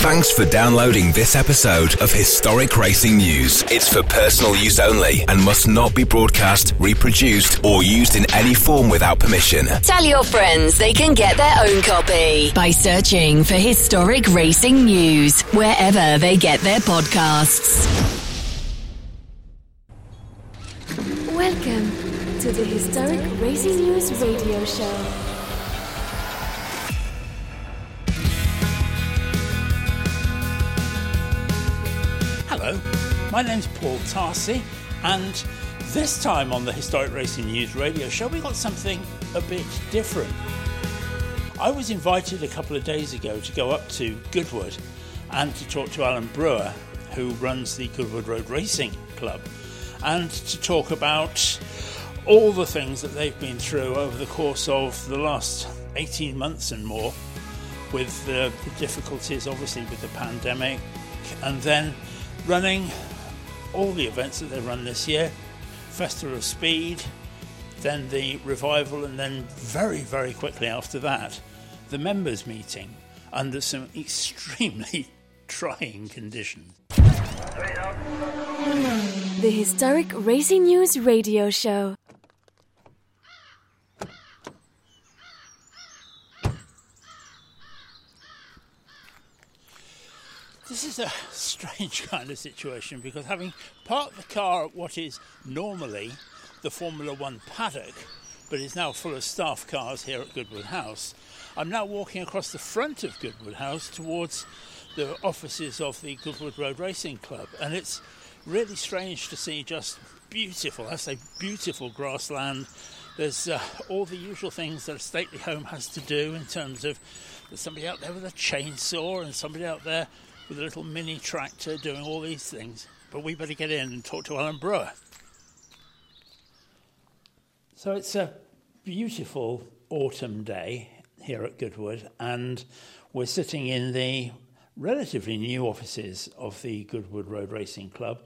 Thanks for downloading this episode of Historic Racing News. It's for personal use only and must not be broadcast, reproduced, or used in any form without permission. Tell your friends they can get their own copy by searching for Historic Racing News wherever they get their podcasts. Welcome to the Historic Racing News Radio Show. My name's Paul Tarsey, and this time on the Historic Racing News radio show, we got something a bit different. I was invited a couple of days ago to go up to Goodwood and to talk to Alan Brewer, who runs the Goodwood Road Racing Club, and to talk about all the things that they've been through over the course of the last 18 months and more, with the, the difficulties, obviously, with the pandemic, and then running all the events that they run this year Festival of Speed, then the revival, and then very, very quickly after that, the members' meeting under some extremely trying conditions. The Historic Racing News Radio Show. This is a strange kind of situation because having parked the car at what is normally the Formula One paddock, but is now full of staff cars here at Goodwood House, I'm now walking across the front of Goodwood House towards the offices of the Goodwood Road Racing Club, and it's really strange to see just beautiful, I say beautiful grassland. There's uh, all the usual things that a stately home has to do in terms of there's somebody out there with a chainsaw and somebody out there with a little mini tractor doing all these things. But we better get in and talk to Alan Brewer. So it's a beautiful autumn day here at Goodwood, and we're sitting in the relatively new offices of the Goodwood Road Racing Club.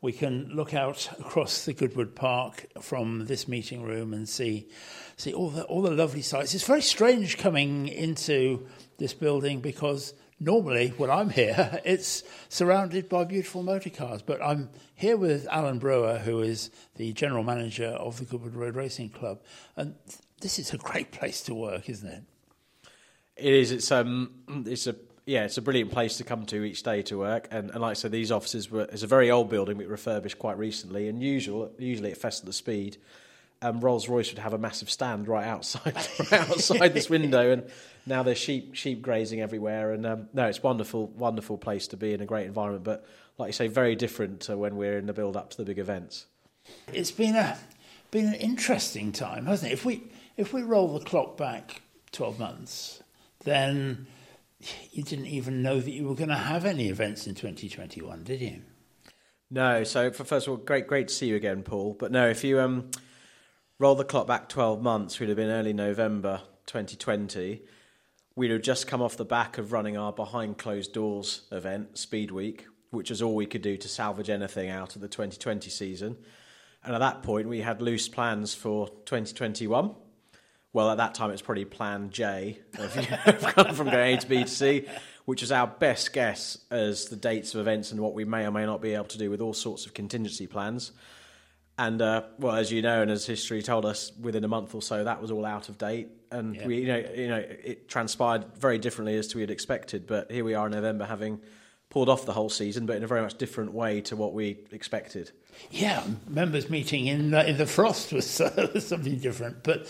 We can look out across the Goodwood Park from this meeting room and see see all the all the lovely sights. It's very strange coming into this building because normally when I'm here, it's surrounded by beautiful motor cars. But I'm here with Alan Brewer, who is the general manager of the Goodwood Road Racing Club, and this is a great place to work, isn't it? It is. It's um. It's a yeah. It's a brilliant place to come to each day to work. And, and like I said, these offices were. It's a very old building, but refurbished quite recently. And usual, usually at Festival of Speed, um, Rolls Royce would have a massive stand right outside, right outside this window, and now there's sheep sheep grazing everywhere. And um, no, it's wonderful, wonderful place to be in a great environment. But like you say, very different to when we're in the build up to the big events. It's been a been an interesting time, hasn't it? If we if we roll the clock back twelve months, then you didn't even know that you were going to have any events in 2021, did you? No. So for first of all, great great to see you again, Paul. But no, if you um roll the clock back 12 months, we'd have been early November 2020. We'd have just come off the back of running our behind closed doors event, Speed Week, which was all we could do to salvage anything out of the 2020 season. And at that point, we had loose plans for 2021. Well, at that time, it was probably Plan J come from going A to B to C, which is our best guess as the dates of events and what we may or may not be able to do with all sorts of contingency plans. And uh, well, as you know, and as history told us, within a month or so, that was all out of date, and Yeah. we, you know, you know, it transpired very differently as to we had expected. But here we are in November, having pulled off the whole season, but in a very much different way to what we expected. Yeah, members meeting in uh, in the frost was uh, something different, but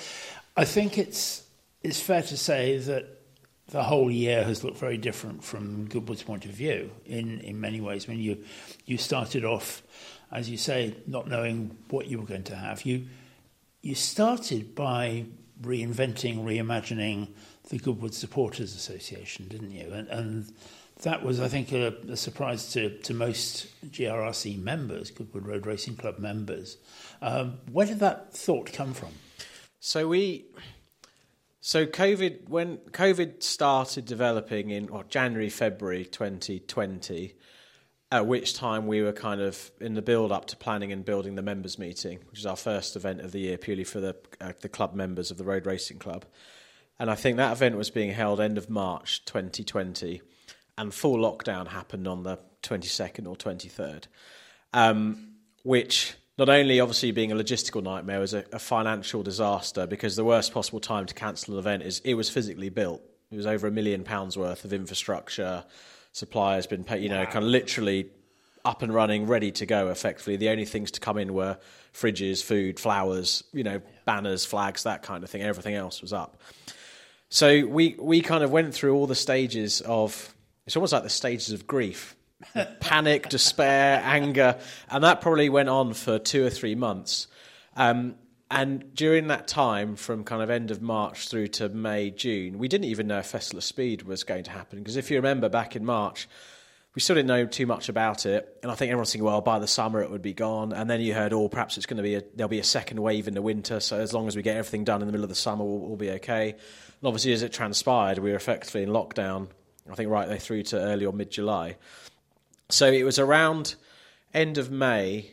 I think it's it's fair to say that the whole year has looked very different from Goodwood's point of view in in many ways. When you you started off, as you say, not knowing what you were going to have, you you started by reinventing, reimagining the Goodwood Supporters Association, didn't you? And, and that was, I think, a, a surprise to, to most GRRC members, Goodwood Road Racing Club members. Um, where did that thought come from? So we, so COVID when COVID started developing in well, January February 2020, at which time we were kind of in the build up to planning and building the members meeting, which is our first event of the year purely for the uh, the club members of the Road Racing Club, and I think that event was being held end of March 2020. and full lockdown happened on the 22nd or 23rd, um, which not only obviously being a logistical nightmare was a, a, financial disaster because the worst possible time to cancel an event is it was physically built. It was over a million pounds worth of infrastructure. Suppliers been paid, you know, wow. kind of literally up and running, ready to go. Effectively, the only things to come in were fridges, food, flowers, you know, banners, flags, that kind of thing. Everything else was up. So we we kind of went through all the stages of. It's almost like the stages of grief panic, despair, anger, and that probably went on for two or three months. Um, and during that time, from kind of end of March through to May, June, we didn't even know if Festival of Speed was going to happen. Because if you remember back in March, we still didn't know too much about it. And I think everyone's thinking, well, by the summer it would be gone. And then you heard, oh, perhaps it's going to be a, there'll be a second wave in the winter. So as long as we get everything done in the middle of the summer, we'll, we'll be okay. And obviously, as it transpired, we were effectively in lockdown. I think right there through to early or mid July. So it was around end of May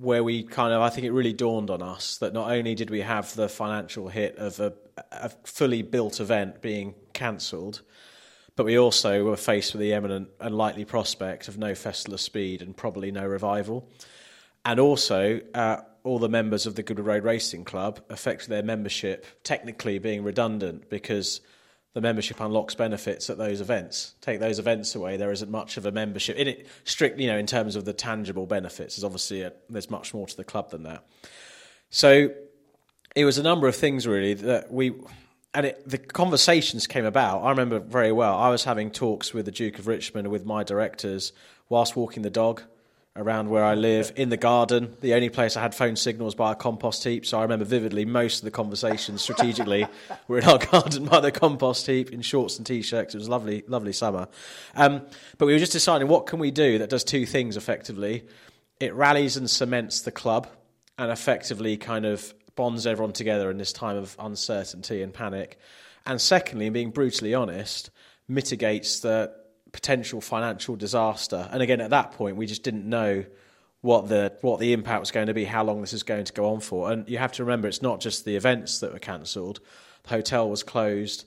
where we kind of, I think it really dawned on us that not only did we have the financial hit of a, a fully built event being cancelled, but we also were faced with the imminent and likely prospect of no Festival of Speed and probably no revival. And also, uh, all the members of the Goodwood Road Racing Club affected their membership technically being redundant because the membership unlocks benefits at those events. Take those events away, there isn't much of a membership in it. Strictly, you know, in terms of the tangible benefits, there's obviously a, there's much more to the club than that. So it was a number of things really that we and it, the conversations came about. I remember very well. I was having talks with the Duke of Richmond with my directors whilst walking the dog around where I live in the garden. The only place I had phone signals by a compost heap. So I remember vividly most of the conversations strategically were in our garden by the compost heap in shorts and t-shirts. It was lovely, lovely summer. Um, but we were just deciding what can we do that does two things effectively. It rallies and cements the club and effectively kind of bonds everyone together in this time of uncertainty and panic. And secondly, being brutally honest, mitigates the potential financial disaster. And again, at that point, we just didn't know what the what the impact was going to be, how long this is going to go on for. And you have to remember, it's not just the events that were cancelled. The hotel was closed,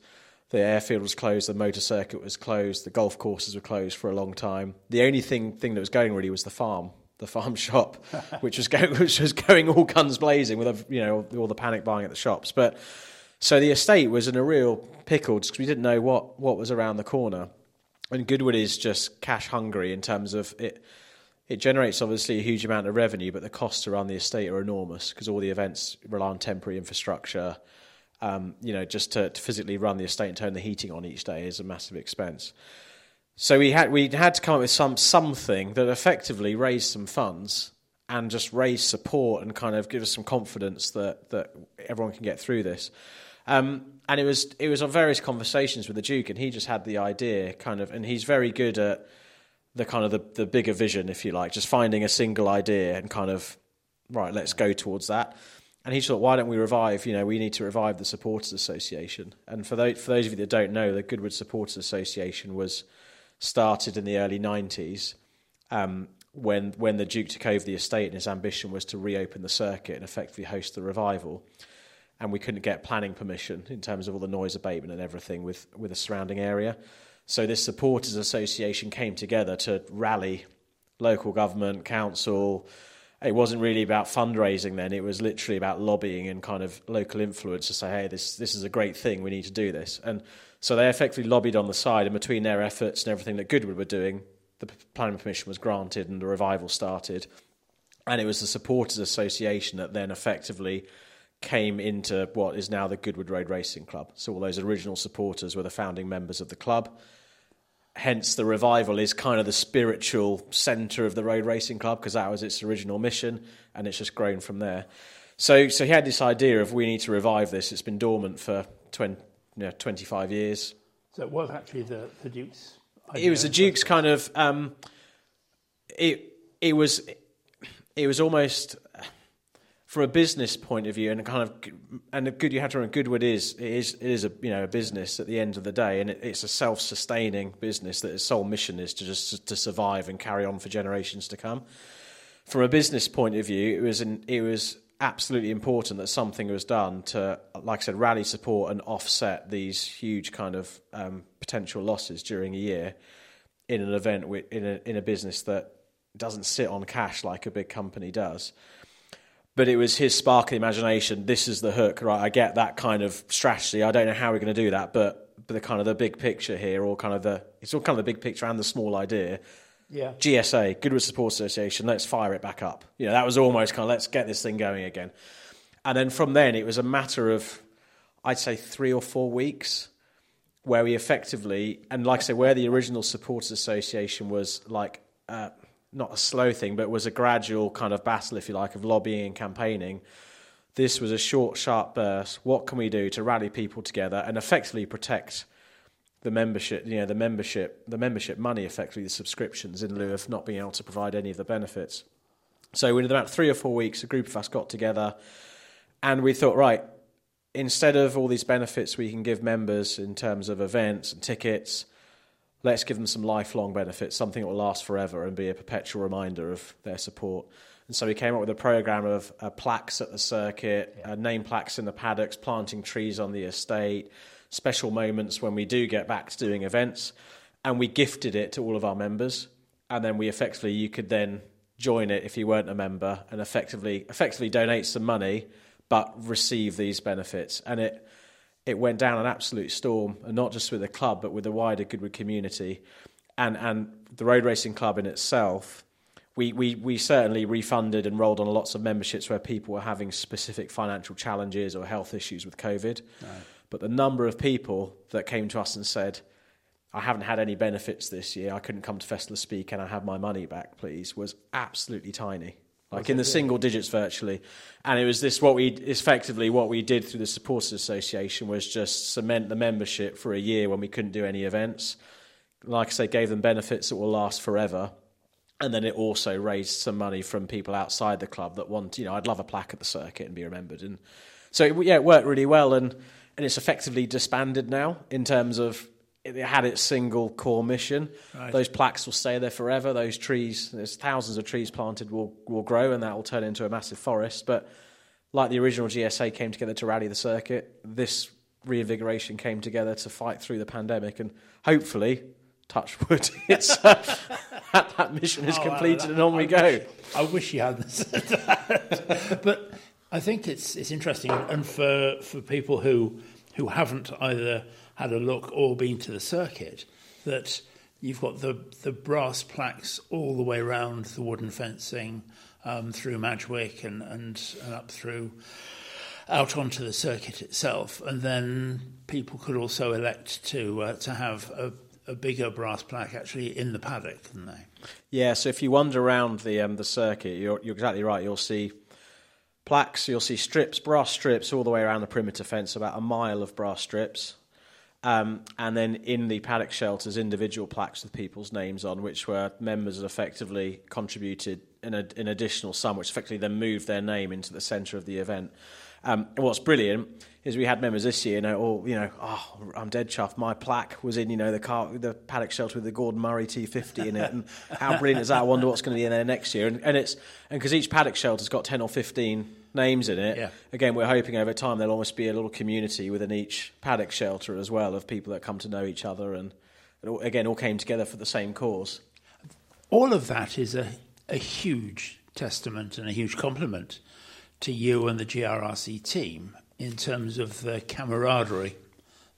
the airfield was closed, the motor circuit was closed, the golf courses were closed for a long time. The only thing thing that was going really was the farm. The farm shop, which was going, which was going all guns blazing with you know all the panic buying at the shops. But so the estate was in a real pickle because we didn't know what what was around the corner and Goodwood is just cash hungry in terms of it. It generates obviously a huge amount of revenue, but the costs around the estate are enormous because all the events rely on temporary infrastructure. Um, you know, just to, to, physically run the estate and turn the heating on each day is a massive expense. So we had we had to come up with some something that effectively raised some funds and just raise support and kind of give us some confidence that that everyone can get through this. Um, and it was it was on various conversations with the Duke, and he just had the idea, kind of, and he's very good at the kind of the, the bigger vision, if you like, just finding a single idea and kind of right, let's go towards that. And he thought, why don't we revive? You know, we need to revive the Supporters Association. And for those, for those of you that don't know, the Goodwood Supporters Association was started in the early '90s. Um, when when the Duke took over the estate, and his ambition was to reopen the circuit and effectively host the revival and we couldn't get planning permission in terms of all the noise abatement and everything with, with the surrounding area. So this supporters association came together to rally local government, council. It wasn't really about fundraising then. It was literally about lobbying and kind of local influence to say, hey, this this is a great thing. We need to do this. And so they effectively lobbied on the side, and between their efforts and everything that Goodwood were doing, the planning permission was granted and the revival started. And it was the supporters association that then effectively came into what is now the Goodwood Road Racing Club. So all those original supporters were the founding members of the club. Hence, the revival is kind of the spiritual centre of the road racing club because that was its original mission, and it's just grown from there. So, so he had this idea of we need to revive this. It's been dormant for 20, you know, 25 years. So it was actually the, the Duke's. Idea. It was the Duke's kind of. Um, it it was it was almost from a business point of view, and kind of, and good you have to remember, Goodwood is it is it is a you know a business at the end of the day, and it, it's a self-sustaining business that its sole mission is to just to survive and carry on for generations to come. From a business point of view, it was an, it was absolutely important that something was done to, like I said, rally support and offset these huge kind of um, potential losses during a year. in an event in a in a business that doesn't sit on cash like a big company does. But it was his spark of imagination. This is the hook, right? I get that kind of strategy. I don't know how we're going to do that, but but the kind of the big picture here, or kind of the it's all kind of the big picture and the small idea. Yeah. GSA, Goodwood Support Association, let's fire it back up. You know, that was almost kind of let's get this thing going again. And then from then, it was a matter of, I'd say, three or four weeks where we effectively, and like I say, where the original Supporters Association was like, uh, not a slow thing, but was a gradual kind of battle, if you like, of lobbying and campaigning. This was a short, sharp burst. What can we do to rally people together and effectively protect the membership, you know, the membership, the membership money, effectively the subscriptions, in lieu of not being able to provide any of the benefits. So within about three or four weeks, a group of us got together, and we thought, right, instead of all these benefits we can give members in terms of events and tickets, let's give them some lifelong benefits, something that will last forever and be a perpetual reminder of their support. And so we came up with a program of uh, plaques at the circuit, yeah. uh, name plaques in the paddocks, planting trees on the estate, special moments when we do get back to doing events, and we gifted it to all of our members. And then we effectively, you could then join it if you weren't a member, and effectively, effectively donate some money, but receive these benefits. And it it went down an absolute storm, and not just with the club, but with the wider Goodwood community, and and the road racing club in itself. We, we, we certainly refunded and rolled on lots of memberships where people were having specific financial challenges or health issues with COVID. But the number of people that came to us and said, I haven't had any benefits this year, I couldn't come to Festival Speed, and I have my money back, please, was absolutely tiny. Like in the single digits virtually. And it was this what we effectively what we did through the Supporters Association was just cement the membership for a year when we couldn't do any events. Like I say, gave them benefits that will last forever. And then it also raised some money from people outside the club that want, you know, I'd love a plaque at the circuit and be remembered. And so, yeah, it worked really well. And and it's effectively disbanded now in terms of it had its single core mission. Right. Those plaques will stay there forever. Those trees, there's thousands of trees planted, will will grow, and that will turn into a massive forest. But like the original GSA came together to rally the circuit, this reinvigoration came together to fight through the pandemic, and hopefully, touch wood, it's uh, that, that, mission is oh, completed, and on I we go. I wish you said that, but I think it's it's interesting, and for for people who who haven't either had a look or been to the circuit, that you've got the the brass plaques all the way around the wooden fencing um, through Madgwick and, and and up through out onto the circuit itself, and then people could also elect to uh, to have a, a bigger brass plaque actually in the paddock, couldn't they? Yeah. So if you wander around the um, the circuit, you're you're exactly right. You'll see plaques. You'll see strips, brass strips, all the way around the perimeter fence, about a mile of brass strips. Um, and then in the paddock shelters, individual plaques with people's names on, which were members that effectively contributed in, a, an additional sum, which effectively then moved their name into the centre of the event. Um, what's brilliant is we had members this year, you know, all you know, oh, I'm dead chuffed. My plaque was in, you know, the car, the paddock shelter with the Gordon Murray T50 in it, and how brilliant is that? I wonder what's going to be in there next year. And, and it's and because each paddock shelter's got ten or fifteen names in it. Yeah. Again, we're hoping over time there'll almost be a little community within each paddock shelter as well of people that come to know each other and, and again all came together for the same cause. All of that is a a huge testament and a huge compliment to you and the GRRC team in terms of the camaraderie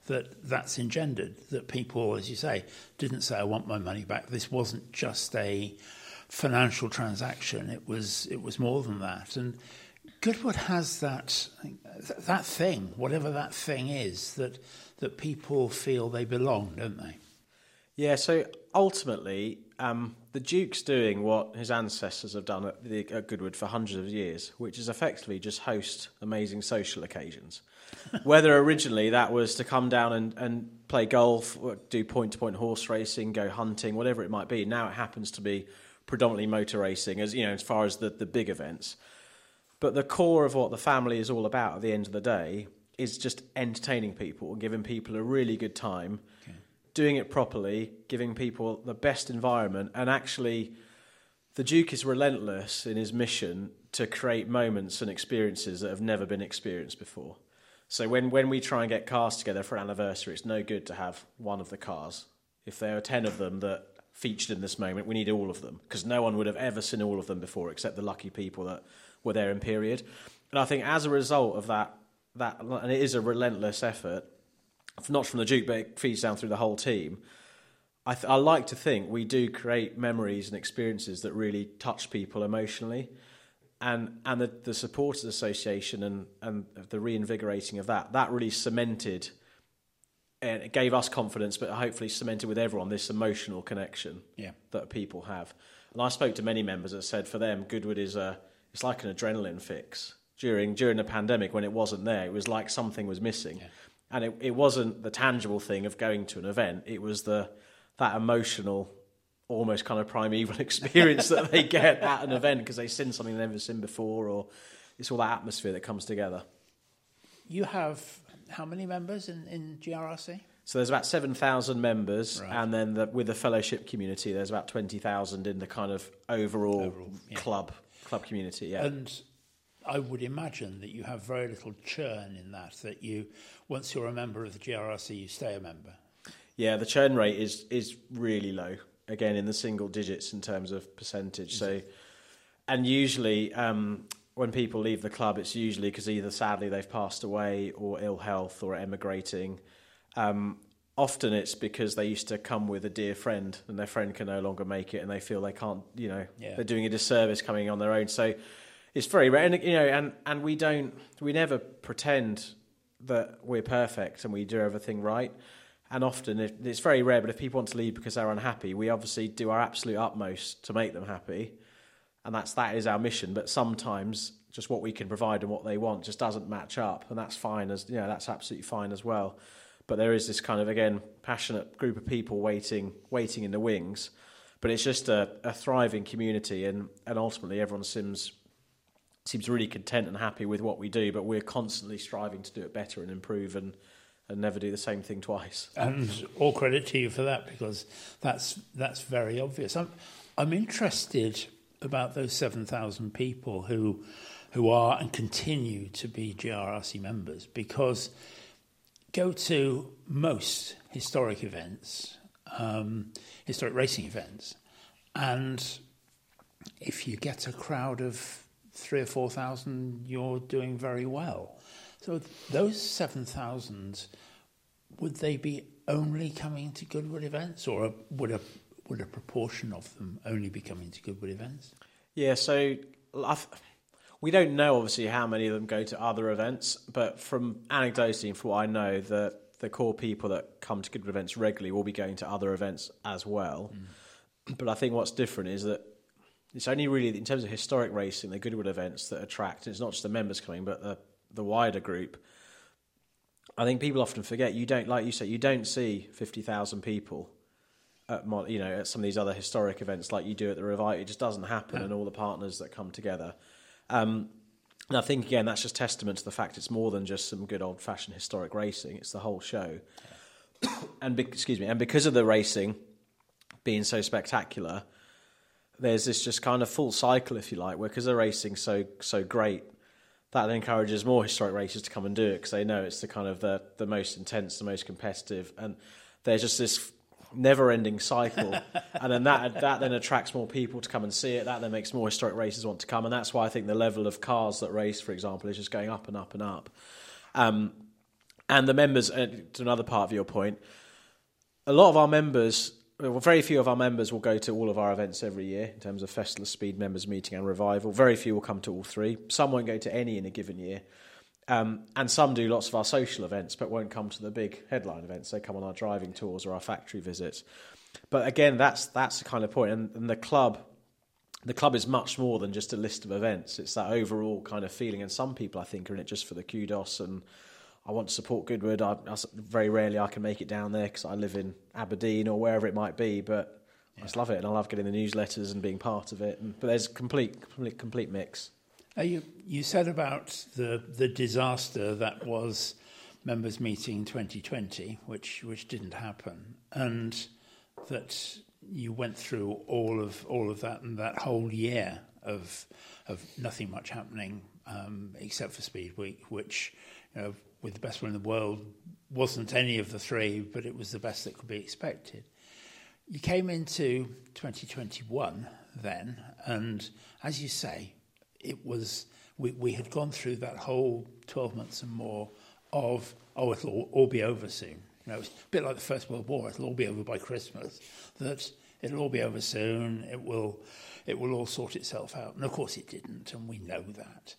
that that's engendered. That people, as you say, didn't say, "I want my money back." This wasn't just a financial transaction; it was it was more than that. And Goodwood has that that thing, whatever that thing is, that that people feel they belong, don't they? Yeah. So ultimately, um, the Duke's doing what his ancestors have done at, the, at Goodwood for hundreds of years, which is effectively just host amazing social occasions. Whether originally that was to come down and, and play golf, do point to point horse racing, go hunting, whatever it might be, now it happens to be predominantly motor racing, as you know, as far as the, the big events. But the core of what the family is all about at the end of the day is just entertaining people and giving people a really good time doing it properly, giving people the best environment, and actually, the Duke is relentless in his mission to create moments and experiences that have never been experienced before. So when, when we try and get cars together for an anniversary, it's no good to have one of the cars. If there are ten of them that featured in this moment. We need all of them because no one would have ever seen all of them before except the lucky people that were there in period. And I think as a result of that, that and it is a relentless effort, not from the Duke, but it feeds down through the whole team. I, th- I like to think we do create memories and experiences that really touch people emotionally. And, and the, the Supporters Association and, and the reinvigorating of that, that really cemented and it gave us confidence, but hopefully cemented with everyone this emotional connection Yeah. that people have. And I spoke to many members that said for them, Goodwood is a it's like an adrenaline fix during during the pandemic when it wasn't there. It was like something was missing, and it, it wasn't the tangible thing of going to an event. It was the that emotional, almost kind of primeval experience that they get at an event because they've seen something they've never seen before, or it's all that atmosphere that comes together. You have how many members in, in GRRC? So there's about 7,000 members, Right. and then the, with the fellowship community, there's about 20,000 in the kind of overall, Overall, yeah. club club community. Yeah, And I would imagine that you have very little churn in that, that you, once you're a member of the GRRC, you stay a member. yeah. The churn rate is is really low. Again, in the single digits in terms of percentage. So, and usually um, when people leave the club, it's usually because either sadly they've passed away or ill health or emigrating. Um, often it's because they used to come with a dear friend and their friend can no longer make it and they feel they can't, you know, Yeah. they're doing a disservice coming on their own. So it's very rare. And, you know, and, and we don't, we never pretend that we're perfect and we do everything right. And often if, it's very rare, but if people want to leave because they're unhappy, we obviously do our absolute utmost to make them happy and that's that is our mission. But sometimes just what we can provide and what they want just doesn't match up, and that's fine as you know that's absolutely fine as well. But there is this kind of again passionate group of people waiting waiting in the wings, but it's just a, a thriving community, and and ultimately everyone seems seems really content and happy with what we do. But we're constantly striving to do it better and improve and. And never do the same thing twice. And all credit to you for that because that's that's very obvious. I'm I'm interested about those seven thousand people who who are and continue to be GRRC members because go to most historic events, um, historic racing events, and if you get a crowd of three or four thousand, you're doing very well. So those seven thousand, would they be only coming to Goodwood events, or would a would a proportion of them only be coming to Goodwood events? Yeah, so we don't know obviously how many of them go to other events, but from anecdotally and from what I know, the the core people that come to Goodwood events regularly will be going to other events as well. Mm. But I think what's different is that it's only really in terms of historic racing, the Goodwood events that attract. It's not just the members coming, but the the wider group. I think people often forget you don't like you say you don't see fifty thousand people at you know at some of these other historic events like you do at the Revive. It just doesn't happen, and all the partners that come together. Um, and I think again that's just testament to the fact it's more than just some good old fashioned historic racing. It's the whole show. and be- excuse me, and because of the racing being so spectacular, there's this just kind of full cycle, if you like, where because the racing's so so great, that encourages more historic races to come and do it because they know it's the kind of the the most intense, the most competitive, and there's just this never-ending cycle, and then that that then attracts more people to come and see it. That then makes more historic races want to come, and that's why I think the level of cars that race, for example, is just going up and up and up. Um, and the members, uh, to another part of your point, a lot of our members, well, very few of our members will go to all of our events every year in terms of Festival Speed members meeting and revival. Very few will come to all three. Some won't go to any in a given year. Um, and some do lots of our social events but won't come to the big headline events. They come on our driving tours or our factory visits. But again, that's that's the kind of point. And, and the club, the club is much more than just a list of events. It's that overall kind of feeling. And some people, I think, are in it just for the kudos and I want to support Goodwood. I, I very rarely I can make it down there because I live in Aberdeen or wherever it might be. But I just love it, and I love getting the newsletters and being part of it. And, but there's a complete, complete, complete mix. Uh, you you said about the the disaster that was members meeting 2020, which which didn't happen, and that you went through all of all of that and that whole year of of nothing much happening um, except for Speed Week, which you know, with the best one in the world wasn't any of the three, but it was the best that could be expected. you came into 2021 then, and as you say, it was we, we had gone through that whole 12 months and more of, oh, it'll all, all be over soon. You know, it's a bit like the First World War, it'll all be over by Christmas, that it'll all be over soon, it will, it will all sort itself out. And of course it didn't, and we know that.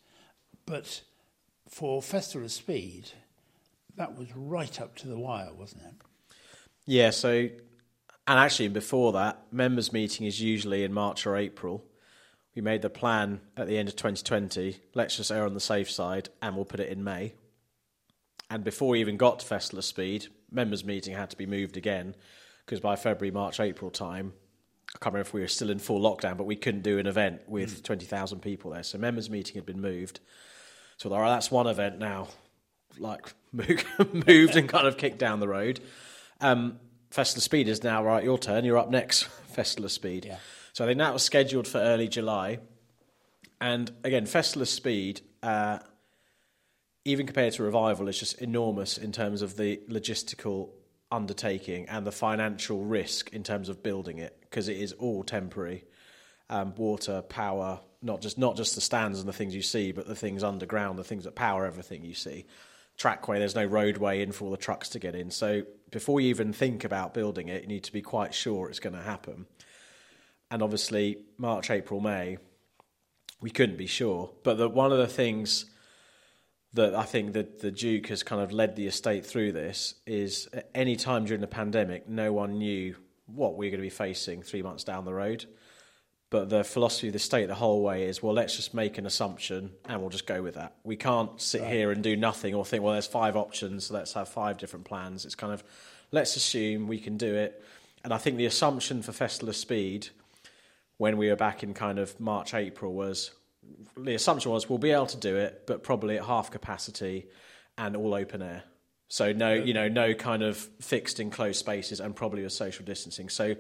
But for Festival of Speed, that was right up to the wire, wasn't it? Yeah, so, and actually before that, members' meeting is usually in March or April. We made the plan at the end of 2020, let's just err on the safe side, and we'll put it in May. And before we even got to Festival of Speed, members' meeting had to be moved again because by February, March, April time, I can't remember if we were still in full lockdown, but we couldn't do an event with mm. 20,000 people there. So members' meeting had been moved. So all right, that's one event now, like moved and kind of kicked down the road. Um, Festival of Speed is now right. Your turn. You're up next. Festival of Speed. Yeah. So think that was scheduled for early July. And again, Festival Speed, uh, even compared to Revival, is just enormous in terms of the logistical undertaking and the financial risk in terms of building it because it is all temporary. Um, water, power, not just not just the stands and the things you see, but the things underground, the things that power everything you see. Trackway, there's no roadway in for all the trucks to get in. So before you even think about building it, you need to be quite sure it's going to happen and obviously March, April, May, we couldn't be sure. But the, one of the things that I think that the Duke has kind of led the estate through this is at any time during the pandemic, no one knew what we were going to be facing three months down the road. But the philosophy of the state the whole way is, well, let's just make an assumption and we'll just go with that. We can't sit right. here and do nothing or think, well, there's five options, so let's have five different plans. It's kind of, let's assume we can do it. And I think the assumption for Festival of Speed – when we were back in kind of March, April was the assumption was we'll be able to do it, but probably at half capacity and all open air. So no, you know, no kind of fixed enclosed spaces and probably with social distancing. So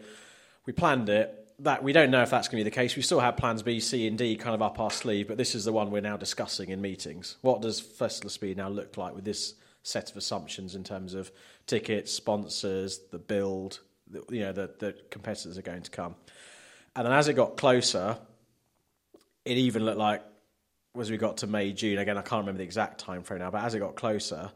we planned it. That we don't know if that's going to be the case. We still have plans B, C, and D kind of up our sleeve, but this is the one we're now discussing in meetings. What does Festival Speed now look like with this set of assumptions in terms of tickets, sponsors, the build, the, you know, the, the competitors are going to come. And then as it got closer, it even looked like as we got to May, June, again, I can't remember the exact time frame now, but as it got closer,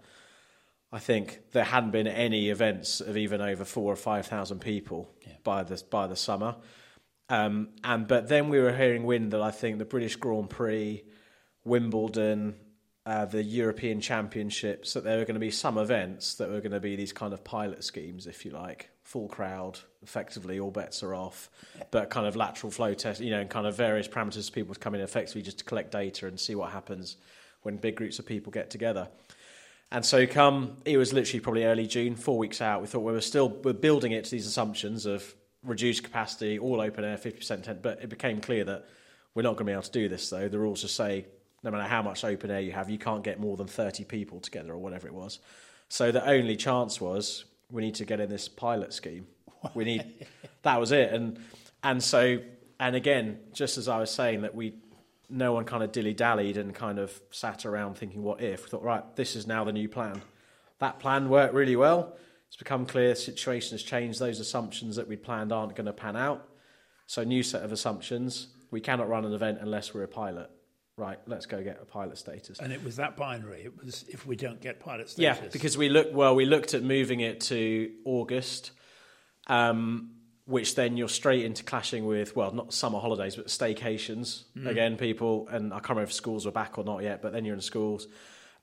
I think there hadn't been any events of even over four or five thousand people yeah. by the by the summer. Um, and but then we were hearing wind that I think the British Grand Prix, Wimbledon, uh, the European Championships, that there were going to be some events that were going to be these kind of pilot schemes, if you like, full crowd, effectively all bets are off, but kind of lateral flow test, you know, and kind of various parameters people come in effectively just to collect data and see what happens when big groups of people get together. And so come, it was literally probably early June, four weeks out, we thought we were still we're building it to these assumptions of reduced capacity, all open air, 50% tent, but it became clear that we're not going to be able to do this though. The rules just say no matter how much open air you have, you can't get more than 30 people together or whatever it was. So the only chance was we need to get in this pilot scheme. We need that was it, and and so and again, just as I was saying that we no one kind of dilly dallied and kind of sat around thinking what if. We thought right, this is now the new plan. That plan worked really well. It's become clear the situation has changed. Those assumptions that we planned aren't going to pan out. So new set of assumptions. We cannot run an event unless we're a pilot right, let's go get a pilot status. And it was that binary. It was if we don't get pilot status. Yeah, because we looked well, we looked at moving it to August, um, which then you're straight into clashing with well, not summer holidays, but staycations. Mm. Again, people and I can't remember if schools were back or not yet, but then you're in schools.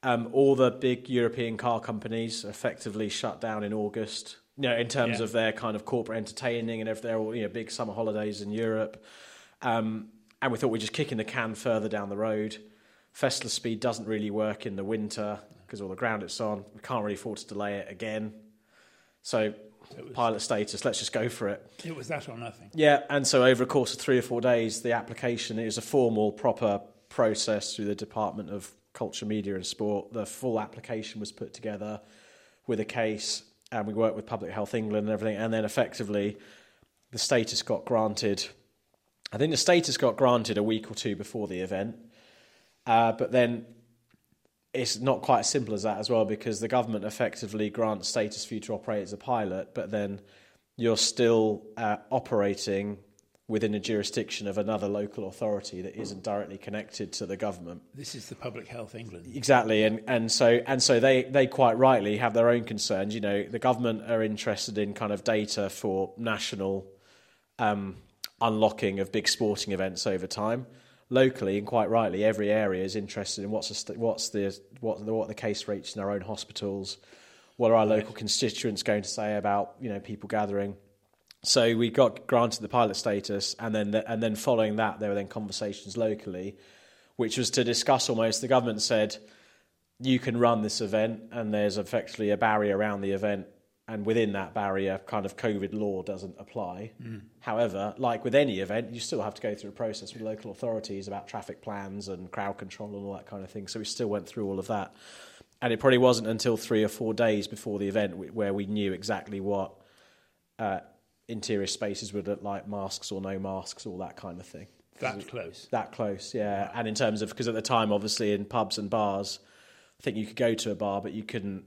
Um, all the big European car companies effectively shut down in August. You know, in terms yeah. of their kind of corporate entertaining and if they're all you know big summer holidays in Europe. Um, and we thought we're just kicking the can further down the road. Festival Speed doesn't really work in the winter because all the ground it's on. We can't really afford to delay it again. So, was, pilot status, let's just go for it. It was that or nothing. Yeah, and so over a course of three or four days, the application is a formal, proper process through the Department of Culture, Media and Sport. The full application was put together with a case, and we worked with Public Health England and everything, and then effectively the status got granted I think the status got granted a week or two before the event, uh, but then it's not quite as simple as that as well because the government effectively grants status for you to operate as a pilot, but then you're still uh, operating within a jurisdiction of another local authority that isn't directly connected to the government. This is the Public Health England. Exactly, and, and so and so they, they quite rightly have their own concerns. You know, the government are interested in kind of data for national um, unlocking of big sporting events over time. Locally, and quite rightly, every area is interested in what's the, what's the what the, what the case rates in our own hospitals. What are our local constituents going to say about you know people gathering? So we got granted the pilot status, and then the, and then following that, there were then conversations locally, which was to discuss almost. The government said, you can run this event, and there's effectively a barrier around the event, and within that barrier, kind of COVID law doesn't apply. Mm. However, like with any event, you still have to go through a process with local authorities about traffic plans and crowd control and all that kind of thing. So we still went through all of that, and it probably wasn't until three or four days before the event where we knew exactly what. Uh, interior spaces would look like masks or no masks, all that kind of thing. That close. That close, yeah. And in terms of because at the time, obviously, in pubs and bars, I think you could go to a bar, but you couldn't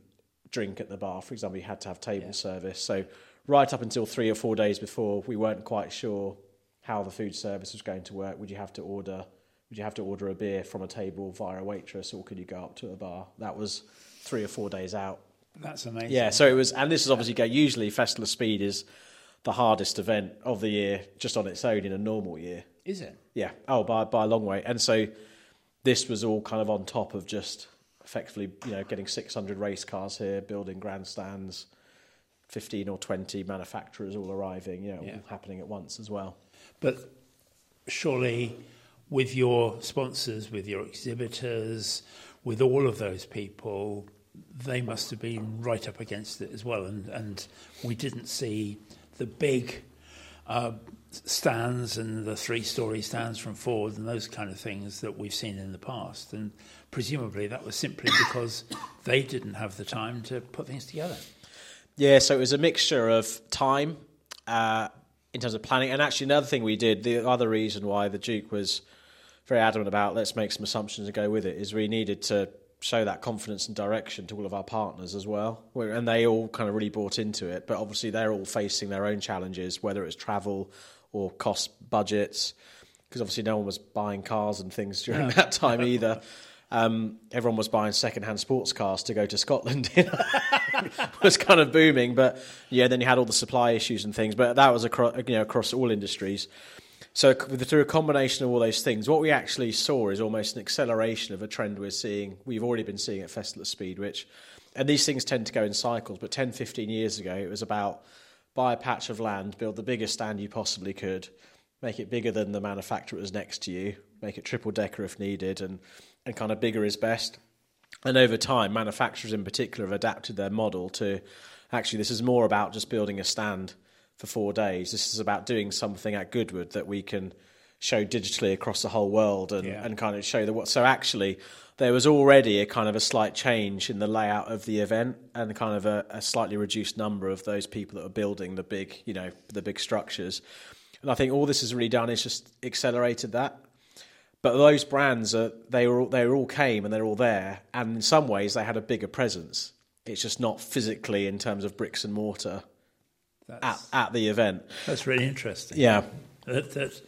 drink at the bar. For example, you had to have table yeah. service. So right up until three or four days before, we weren't quite sure how the food service was going to work. Would you have to order? Would you have to order a beer from a table via a waitress, or could you go up to a bar? That was three or four days out. That's amazing. Yeah. So it was, and this is obviously go. Usually, Festival of Speed is the hardest event of the year just on its own in a normal year. Is it? Yeah. Oh, by by a long way. And so this was all kind of on top of just effectively, you know, getting 600 race cars here, building grandstands, 15 or 20 manufacturers all arriving, you know, yeah. all happening at once as well. But surely with your sponsors, with your exhibitors, with all of those people, they must have been right up against it as well. And, and we didn't see the big uh, stands and the three-story stands from Ford and those kind of things that we've seen in the past. And presumably that was simply because they didn't have the time to put things together. Yeah, so it was a mixture of time uh, in terms of planning. And actually, another thing we did, the other reason why the Duke was very adamant about let's make some assumptions and go with it, is we needed to show that confidence and direction to all of our partners as well. And they all kind of really bought into it. But obviously, they're all facing their own challenges, whether it's travel or cost budgets, because obviously, no one was buying cars and things during that time either. Um, everyone was buying second-hand sports cars to go to Scotland. it was kind of booming, but yeah, then you had all the supply issues and things. But that was across, you know, across all industries. So through a combination of all those things, what we actually saw is almost an acceleration of a trend we're seeing. We've already been seeing at Festival Speed, which, and these things tend to go in cycles. But 10, 15 years ago, it was about buy a patch of land, build the biggest stand you possibly could, make it bigger than the manufacturers next to you, make it triple decker if needed, and and kind of bigger is best. And over time, manufacturers in particular have adapted their model to actually this is more about just building a stand for four days. This is about doing something at Goodwood that we can show digitally across the whole world and, yeah. and kind of show the what. So actually, there was already a kind of a slight change in the layout of the event and kind of a, a slightly reduced number of those people that are building the big, you know, the big structures. And I think all this has really done is just accelerated that. But those brands are they were they all came and they're all there, and in some ways they had a bigger presence. It's just not physically in terms of bricks and mortar at, at the event. That's really interesting. Yeah. That, that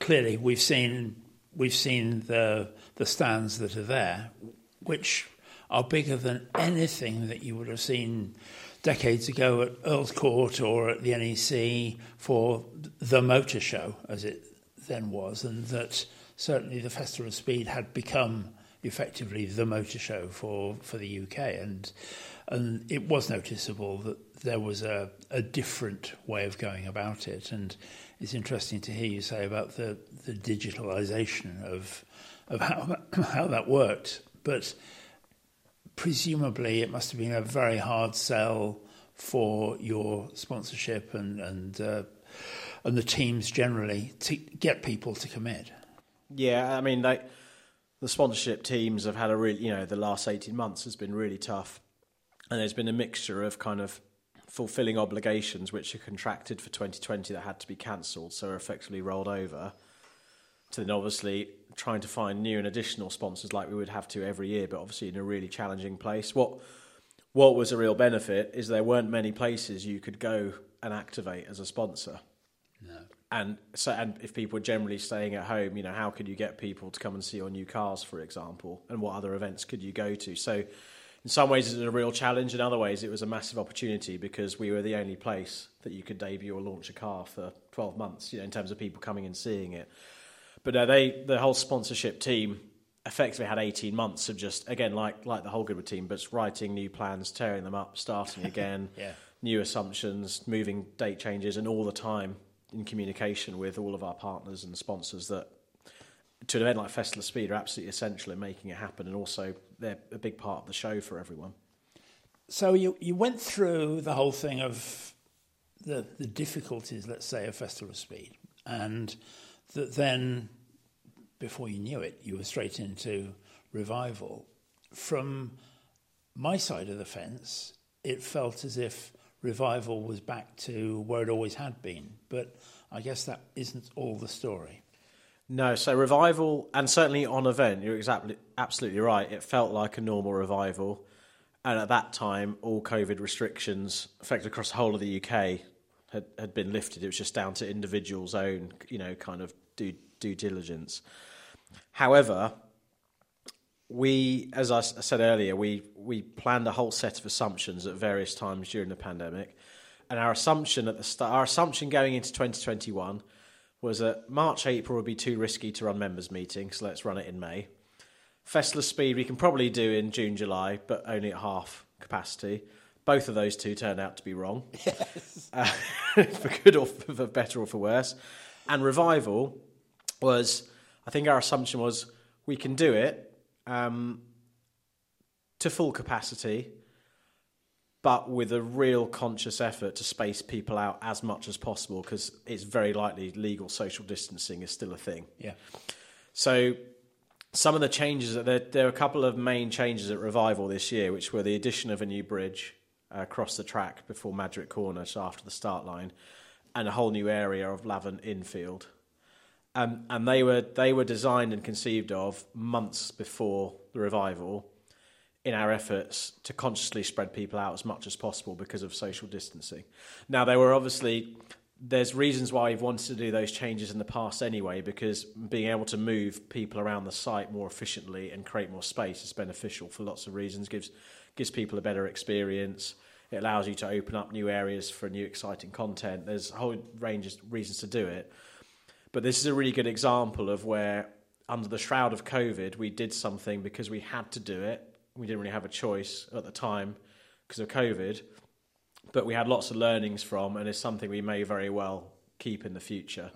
clearly we've seen we've seen the the stands that are there, which are bigger than anything that you would have seen decades ago at Earl's Court or at the NEC for the motor show, as it then was, and that certainly the Festival of Speed had become effectively the motor show for, for the UK, and and it was noticeable that there was a, a different way of going about it. And it's interesting to hear you say about the, the digitalization of, of how, how that worked. But presumably it must have been a very hard sell for your sponsorship and, and, uh, and the teams generally to get people to commit. Yeah, I mean, they, the sponsorship teams have had a really, you know, the last 18 months has been really tough. And there's been a mixture of kind of fulfilling obligations which are contracted for 2020 that had to be cancelled, so are effectively rolled over, to then obviously trying to find new and additional sponsors like we would have to every year, but obviously in a really challenging place. What what was a real benefit is there weren't many places you could go and activate as a sponsor. And so, and if people are generally staying at home, you know, how could you get people to come and see your new cars, for example, and what other events could you go to? So, in some ways, it's a real challenge. In other ways, it was a massive opportunity because we were the only place that you could debut or launch a car for 12 months, you know, in terms of people coming and seeing it. But no, they, the whole sponsorship team effectively had 18 months of just, again, like, like the whole Goodwood team, but writing new plans, tearing them up, starting again, Yeah. new assumptions, moving date changes, and all the time in communication with all of our partners and sponsors that to an event like Festival of Speed are absolutely essential in making it happen, and also they're a big part of the show for everyone. So you, you went through the whole thing of the, the difficulties, let's say, of Festival of Speed, and that then, before you knew it, you were straight into revival. From my side of the fence, it felt as if revival was back to where it always had been, but I guess that isn't all the story. No, so revival, and certainly on event, you're exactly absolutely right. It felt like a normal revival, and at that time, all COVID restrictions, affected across the whole of the UK, had, had been lifted. It was just down to individuals' own, you know, kind of due due diligence. However, we, as I said earlier, we we planned a whole set of assumptions at various times during the pandemic, and our assumption at the start, our assumption going into 2021 was that March, April would be too risky to run members' meetings, so let's run it in May. Of Speed we can probably do in June, July, but only at half capacity. Both of those two turned out to be wrong, uh, for good or for better or for worse. And Revival was, I think our assumption was we can do it um, to full capacity, but with a real conscious effort to space people out as much as possible because it's very likely legal social distancing is still a thing. Yeah. So some of the changes there, there are a couple of main changes at Revival this year, which were the addition of a new bridge uh, across the track before Madgwick Corner, so after the start line, and a whole new area of Lavant infield. Um, and they were they were designed and conceived of months before the revival, in our efforts to consciously spread people out as much as possible because of social distancing. Now there were obviously there's reasons why we've wanted to do those changes in the past anyway, because being able to move people around the site more efficiently and create more space is beneficial for lots of reasons. gives gives people a better experience. It allows you to open up new areas for new exciting content. There's a whole range of reasons to do it. But this is a really good example of where, under the shroud of COVID, we did something because we had to do it. We didn't really have a choice at the time because of COVID, but we had lots of learnings from, and it's something we may very well keep in the future.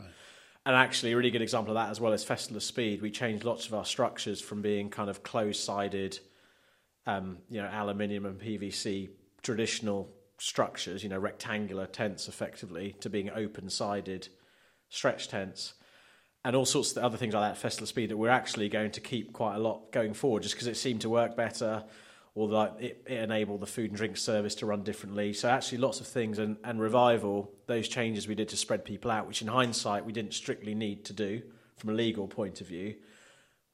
And actually, a really good example of that, as well as Festival of Speed, we changed lots of our structures from being kind of closed-sided, um, you know, aluminium and PVC traditional structures, you know, rectangular tents effectively, to being open-sided stretch tents, and all sorts of other things like that. Festival Speed that we're actually going to keep quite a lot going forward, just because it seemed to work better, or that it, it enabled the food and drink service to run differently. So actually, lots of things and, and revival. Those changes we did to spread people out, which in hindsight we didn't strictly need to do from a legal point of view.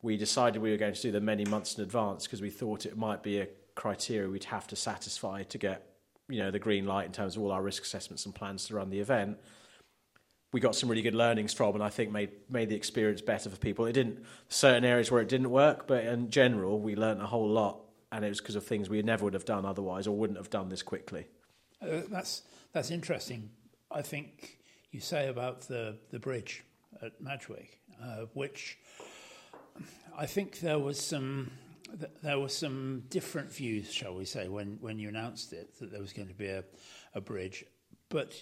We decided we were going to do them many months in advance because we thought it might be a criteria we'd have to satisfy to get you know the green light in terms of all our risk assessments and plans to run the event we got some really good learnings from, and I think made made the experience better for people. It didn't certain areas where it didn't work, but in general, we learned a whole lot, and it was because of things we never would have done otherwise, or wouldn't have done this quickly. Uh, that's that's interesting. I think you say about the the bridge at Madgwick, uh, which I think there was some there were some different views, shall we say, when when you announced it that there was going to be a, a bridge, but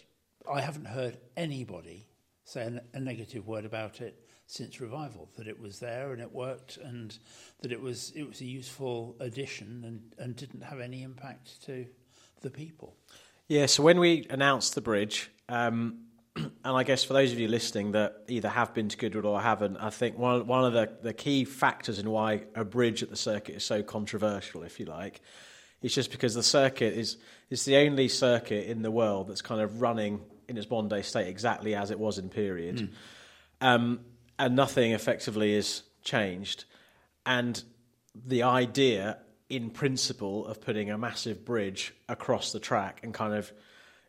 I haven't heard anybody say a, negative word about it since revival. That it was there and it worked, and that it was it was a useful addition and, and didn't have any impact to the people. Yeah, so when we announced the bridge, um, and I guess for those of you listening that either have been to Goodwood or haven't, I think one one of the, the key factors in why a bridge at the circuit is so controversial, if you like, is just because the circuit is is the only circuit in the world that's kind of running in its modern day state exactly as it was in period, um, and nothing effectively is changed, and the idea in principle of putting a massive bridge across the track and kind of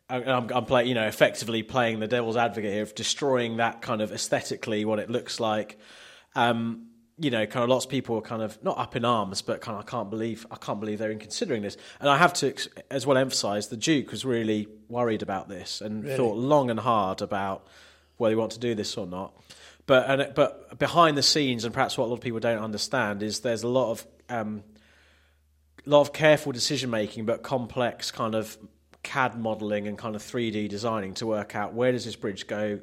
I'm, I'm playing, you know, effectively playing the devil's advocate here of destroying that kind of aesthetically what it looks like. Um, you know, kind of lots of people are kind of not up in arms, but kind of I can't believe I can't believe they're in considering this. And I have to as well emphasise the Duke was really worried about this and Really? thought long and hard about whether he want to do this or not. But and but behind the scenes, and perhaps what a lot of people don't understand is there's a lot of um, a lot of careful decision making, but complex kind of CAD modelling and kind of 3D designing to work out where does this bridge go,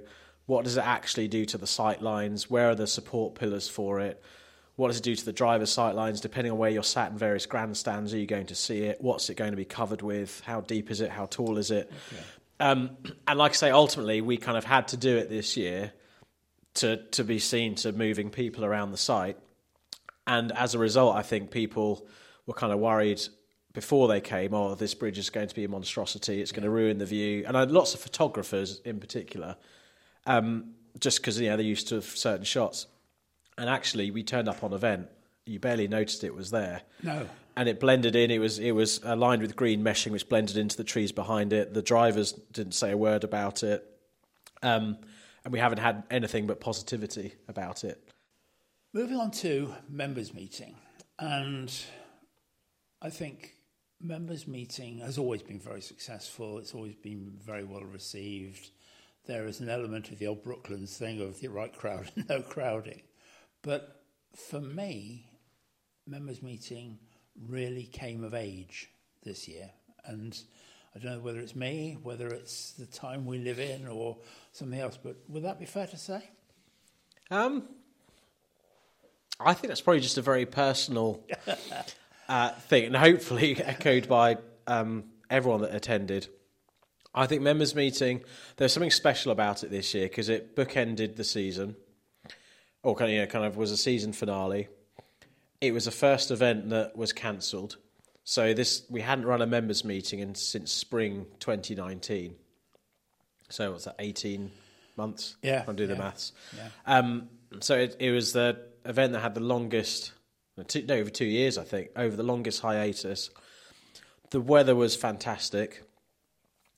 what does it actually do to the sight lines, where are the support pillars for it, what does it do to the driver's sight lines, depending on where you're sat in various grandstands, are you going to see it, what's it going to be covered with, how deep is it, how tall is it. Um, and like I say, ultimately, we kind of had to do it this year to, to be seen to moving people around the site. And as a result, I think people were kind of worried before they came, oh, this bridge is going to be a monstrosity, it's going to ruin the view. And I had lots of photographers in particular, um, just because you know, they're used to have certain shots. And actually, we turned up on event, you barely noticed it was there. No. And it blended in. It was it was aligned with green meshing, which blended into the trees behind it. The drivers didn't say a word about it, um, and we haven't had anything but positivity about it. Moving on to members' meeting, and I think members' meeting has always been very successful. It's always been very well received. There is an element of the old Brooklands thing of the right crowd, and no crowding. But for me, members' meeting really came of age this year, and I don't know whether it's me, whether it's the time we live in, or something else. But would that be fair to say? Um, I think that's probably just a very personal uh, thing, and hopefully echoed by um, everyone that attended. I think members' meeting. There's something special about it this year because it bookended the season, or kind of, you know, kind of was a season finale. It was the first event that was cancelled, so this we hadn't run a members' meeting in, since spring 2019. So what's that? 18 months. Yeah, if I do the maths. yeah. Um, so it, it was the event that had the longest, two, no, over two years, I think, over the longest hiatus. The weather was fantastic.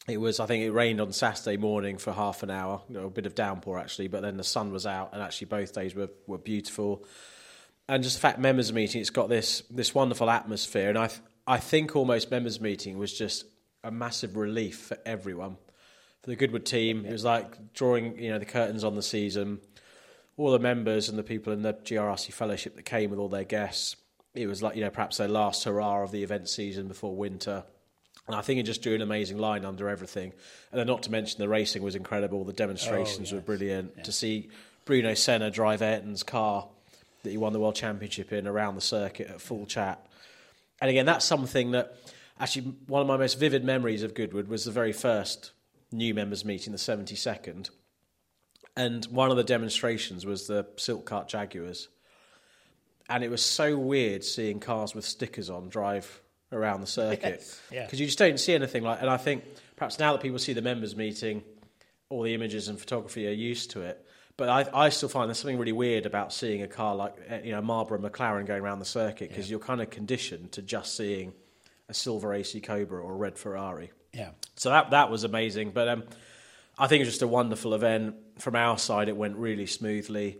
It was, I think, it rained on Saturday morning for half an hour, you know, a bit of downpour actually, but then the sun was out, and actually both days were, were beautiful. And just the fact members meeting, it's got this this wonderful atmosphere, and I I think almost members meeting was just a massive relief for everyone. For the Goodwood team, it was like drawing you know the curtains on the season. All the members and the people in the GRRC fellowship that came with all their guests, it was like you know perhaps their last hurrah of the event season before winter. And I think it just drew an amazing line under everything. And then, not to mention, the racing was incredible. The demonstrations Oh, were yes. brilliant. To see Bruno Senna drive Ayrton's car that he won the World Championship in around the circuit at full chat. And again, that's something that actually one of my most vivid memories of Goodwood was the very first new members meeting, the 72nd. And one of the demonstrations was the Silk Cut Jaguars. And it was so weird seeing cars with stickers on drive around the circuit. Yes, yeah. Because you just don't see anything like And I think perhaps now that people see the members meeting, all the images and photography are used to it. But I, I still find there's something really weird about seeing a car like eh, you know Marlboro McLaren going around the circuit because you're kind of conditioned to just seeing a silver AC Cobra or a red Ferrari. Yeah. So that that was amazing. But um, I think it was just a wonderful event. From our side, it went really smoothly.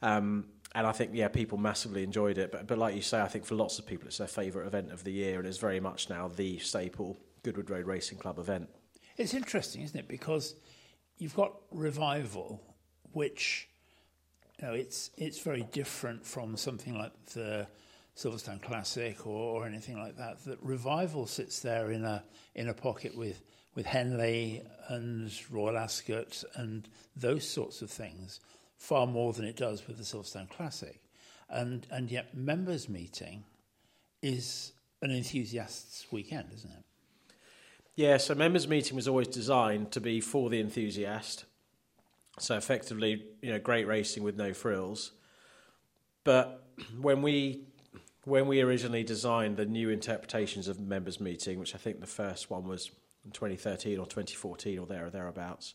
Um, and I think, yeah, people massively enjoyed it. But, but like you say, I think for lots of people, it's their favourite event of the year and it's very much now the staple Goodwood Road Racing Club event. It's interesting, isn't it? Because you've got revival, which you know it's it's very different from something like the Silverstone Classic or, or anything like that. That revival sits there in a in a pocket with with Henley and Royal Ascot and those sorts of things far more than it does with the Silverstone Classic, and and yet members meeting is an enthusiasts weekend, isn't it? Yeah, so members' meeting was always designed to be for the enthusiast. So effectively, you know, great racing with no frills. But when we when we originally designed the new interpretations of members' meeting, which I think the first one was in 2013 or 2014 or there or thereabouts,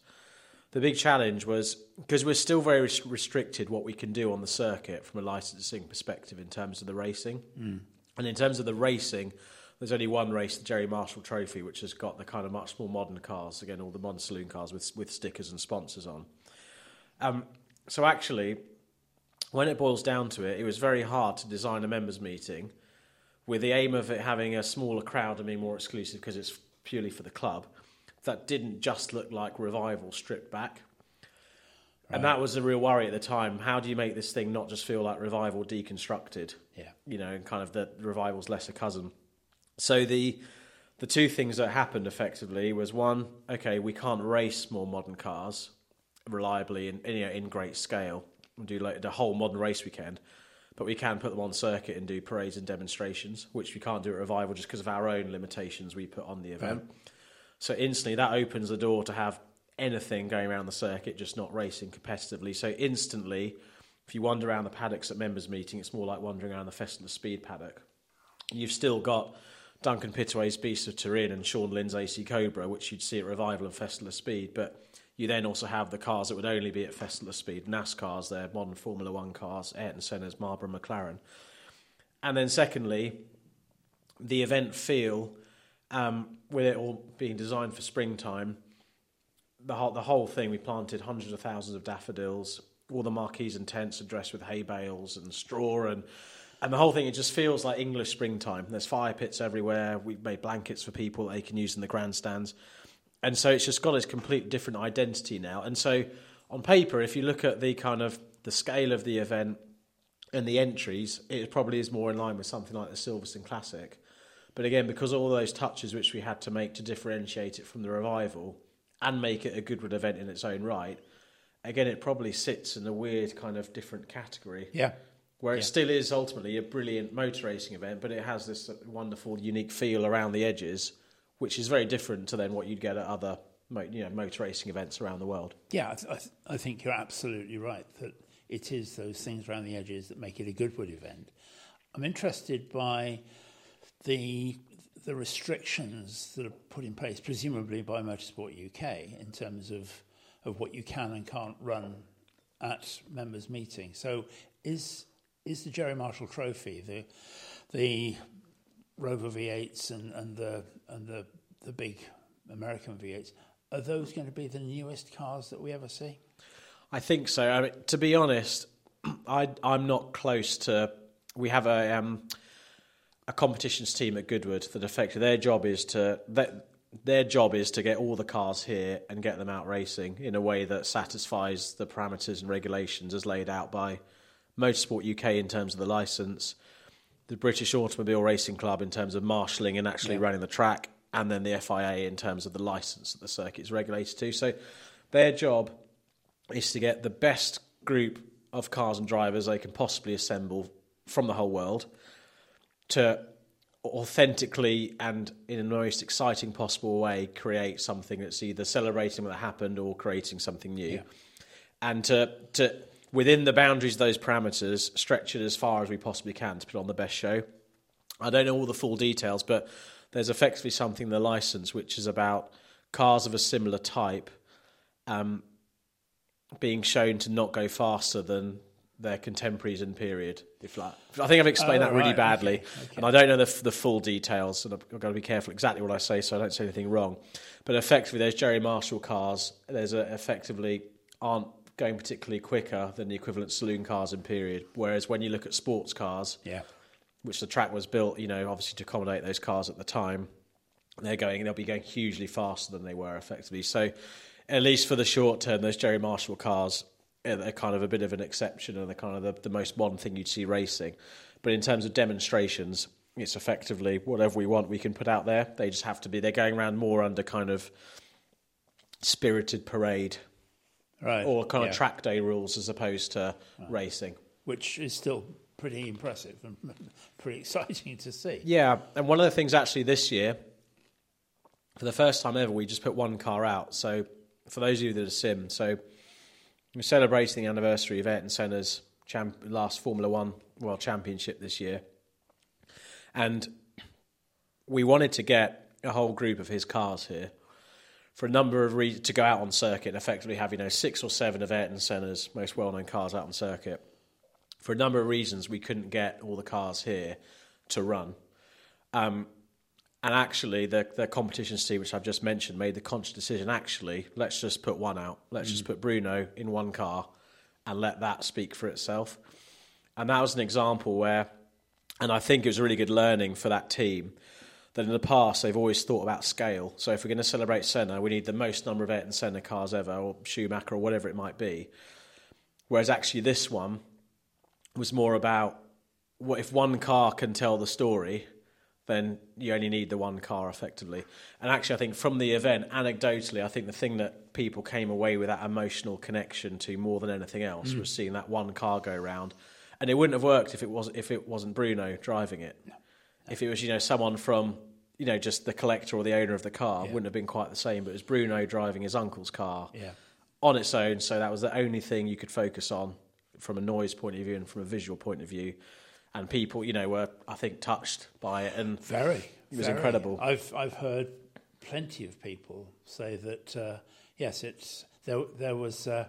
the big challenge was because we're still very res- restricted what we can do on the circuit from a licensing perspective in terms of the racing. And in terms of the racing, there's only one race, the Gerry Marshall Trophy, which has got the kind of much more modern cars, again, all the modern saloon cars with, with stickers and sponsors on. Um, so actually, when it boils down to it, it was very hard to design a members' meeting with the aim of it having a smaller crowd and being more exclusive because it's purely for the club. That didn't just look like revival stripped back. Right. And that was a real worry at the time. How do you make this thing not just feel like revival deconstructed? Yeah. You know, and kind of the revival's lesser cousin. So the the two things that happened effectively was one, okay, we can't race more modern cars reliably in you know, in great scale and do like the whole modern race weekend, but we can put them on circuit and do parades and demonstrations, which we can't do at revival just because of our own limitations we put on the event. Right. So instantly that opens the door to have anything going around the circuit, just not racing competitively. So instantly, if you wander around the paddocks at members' meeting, it's more like wandering around the Festival Speed paddock. You've still got Duncan Pittaway's Beast of Turin and Shaun Lynn's AC Cobra, which you'd see at Revival and Festival Speed. But you then also have the cars that would only be at Festival Speed, NASCARs, their modern Formula One cars, Ayrton Senna's, Marlboro, McLaren. And then secondly, the event feel, um, with it all being designed for springtime, the whole, the whole thing, we planted hundreds of thousands of daffodils, all the marquees and tents are dressed with hay bales and straw and and the whole thing, it just feels like English springtime. There's fire pits everywhere. We've made blankets for people they can use in the grandstands. And so it's just got this complete different identity now. And so on paper, if you look at the kind of the scale of the event and the entries, it probably is more in line with something like the Silverstone Classic. But again, because of all those touches which we had to make to differentiate it from the revival and make it a Goodwood event in its own right, again, it probably sits in a weird kind of different category. Yeah where yeah. it still is ultimately a brilliant motor racing event, but it has this wonderful, unique feel around the edges, which is very different to then what you'd get at other you know, motor racing events around the world. Yeah, I, th- I, th- I think you're absolutely right that it is those things around the edges that make it a Goodwood event. I'm interested by the the restrictions that are put in place, presumably by Motorsport UK, in terms of of what you can and can't run at members' meetings. So, is is the Gerry Marshall Trophy, the the Rover V8s and, and the and the the big American V8s, are those going to be the newest cars that we ever see? I think so. I mean, to be honest, I I'm not close to. We have a um, a competitions team at Goodwood that effectively their job is to that their job is to get all the cars here and get them out racing in a way that satisfies the parameters and regulations as laid out by Motorsport UK in terms of the license, the British Automobile Racing Club in terms of marshalling and actually yeah. running the track, and then the FIA in terms of the license that the circuit is regulated to. So their job is to get the best group of cars and drivers they can possibly assemble from the whole world to authentically and in the most exciting possible way create something that's either celebrating what happened or creating something new. Yeah. And to to within the boundaries of those parameters, stretch it as far as we possibly can to put on the best show. I don't know all the full details, but there's effectively something in the license which is about cars of a similar type um, being shown to not go faster than their contemporaries in period. If like, I think I've explained oh, that really right. badly, okay. Okay. and I don't know the, the full details, and I've got to be careful exactly what I say so I don't say anything wrong. But effectively, there's Gerry Marshall cars. There's a, effectively aren't going particularly quicker than the equivalent saloon cars in period. Whereas when you look at sports cars, yeah. which the track was built, you know, obviously to accommodate those cars at the time, they're going, they'll be going hugely faster than they were effectively. So, at least for the short term, those Gerry Marshall cars are kind of a bit of an exception and they're kind of the, the most modern thing you'd see racing. But in terms of demonstrations, it's effectively whatever we want we can put out there. They just have to be, they're going around more under kind of spirited parade right. or kind of track day rules as opposed to right. racing, which is still pretty impressive and pretty exciting to see. Yeah, and one of the things actually this year, for the first time ever, we just put one car out. So for those of you that are sim, so we're celebrating the anniversary of Ayrton Senna's champ- last Formula One World Championship this year, and we wanted to get a whole group of his cars here for a number of reasons to go out on circuit and effectively have you know six or seven of Ayrton Senna's most well-known cars out on circuit. For a number of reasons, we couldn't get all the cars here to run. Um, And actually, the the competitions team, which I've just mentioned, made the conscious decision. Actually, let's just put one out. Let's just mm. put Bruno in one car, and let that speak for itself. And that was an example where, and I think it was a really good learning for that team. That in the past they've always thought about scale. So if we're going to celebrate Senna, we need the most number of Ayrton Senna cars ever, or Schumacher, or whatever it might be. Whereas actually this one was more about what if one car can tell the story, then you only need the one car effectively. And actually, I think from the event, anecdotally, I think the thing that people came away with that emotional connection to more than anything else mm. was seeing that one car go round. And it wouldn't have worked if it was if it wasn't Bruno driving it. If it was you know someone from you know just the collector or the owner of the car, it wouldn't have been quite the same. But it was Bruno driving his uncle's car Yeah. on its own. So that was the only thing you could focus on from a noise point of view and from a visual point of view. And people, you know, were I think touched by it. And Very. It was very. incredible. I've I've heard plenty of people say that uh, yes, it's there. There was uh,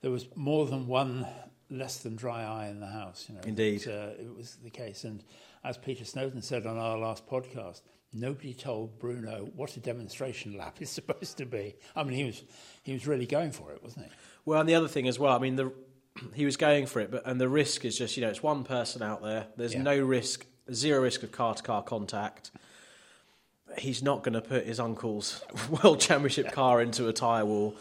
there was more than one less than dry eye in the house. You know, Indeed. uh, it was the case. And as Peter Snowden said on our last podcast, nobody told Bruno what a demonstration lap is supposed to be. I mean, he was he was really going for it, wasn't he? Well, and the other thing as well, I mean, the he was going for it, but and the risk is just you know it's one person out there. There's Yeah. no risk, zero risk of car to car contact. He's not going to put his uncle's world championship car into a tyre wall,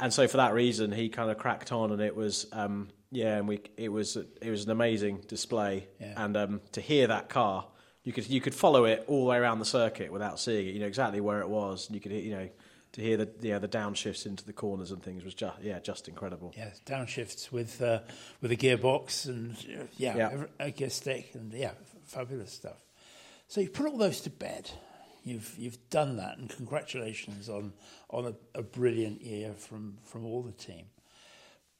and so for that reason, he kind of cracked on, and it was um, yeah, and we it was it was an amazing display, Yeah. and um, to hear that car. You could you could follow it all the way around the circuit without seeing it. You know exactly where it was. And you could you know to hear the yeah the downshifts into the corners and things was just yeah just incredible. Yeah, downshifts with uh, with a gearbox and yeah, Yeah. every- a gear stick and yeah, fabulous stuff. So you put all those to bed. You've you've done that, and congratulations on on a, a brilliant year from from all the team.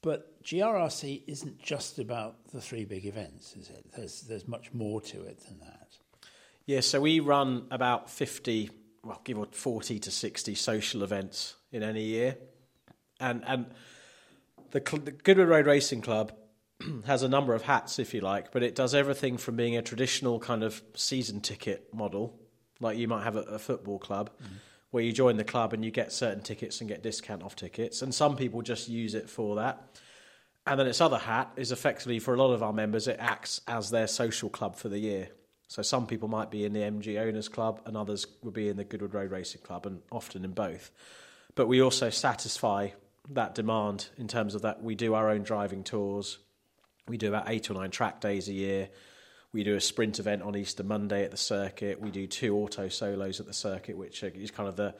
But GRRC isn't just about the three big events, is it? There's there's much more to it than that. Yeah, so we run about 50, well, give or 40 to 60 social events in any year. And and the, cl- the Goodwood Road Racing Club has a number of hats, if you like, but it does everything from being a traditional kind of season ticket model, like you might have at a football club, mm-hmm. where you join the club and you get certain tickets and get discount off tickets. And some people just use it for that. And then its other hat is effectively for a lot of our members, it acts as their social club for the year. So some people might be in the MG Owners Club, and others would be in the Goodwood Road Racing Club, and often in both. But we also satisfy that demand in terms of that we do our own driving tours. We do about eight or nine track days a year. We do a sprint event on Easter Monday at the circuit. We do two auto solos at the circuit, which is kind of the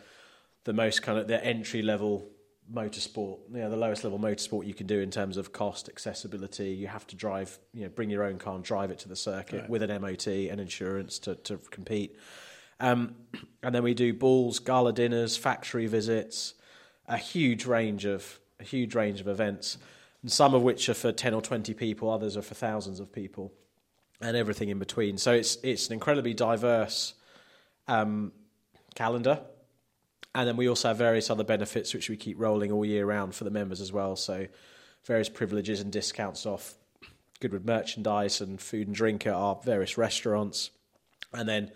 the most kind of the entry level motorsport, you know, the lowest level motorsport you can do in terms of cost, accessibility. You have to drive, you know, bring your own car and drive it to the circuit Right. with an MOT and insurance to, to compete. Um, and then we do balls, gala dinners, factory visits, a huge range of a huge range of events, and some of which are for ten or twenty people, others are for thousands of people, and everything in between. So it's it's an incredibly diverse um, calendar. And then we also have various other benefits which we keep rolling all year round for the members as well. So various privileges and discounts off Goodwood merchandise and food and drink at our various restaurants. And then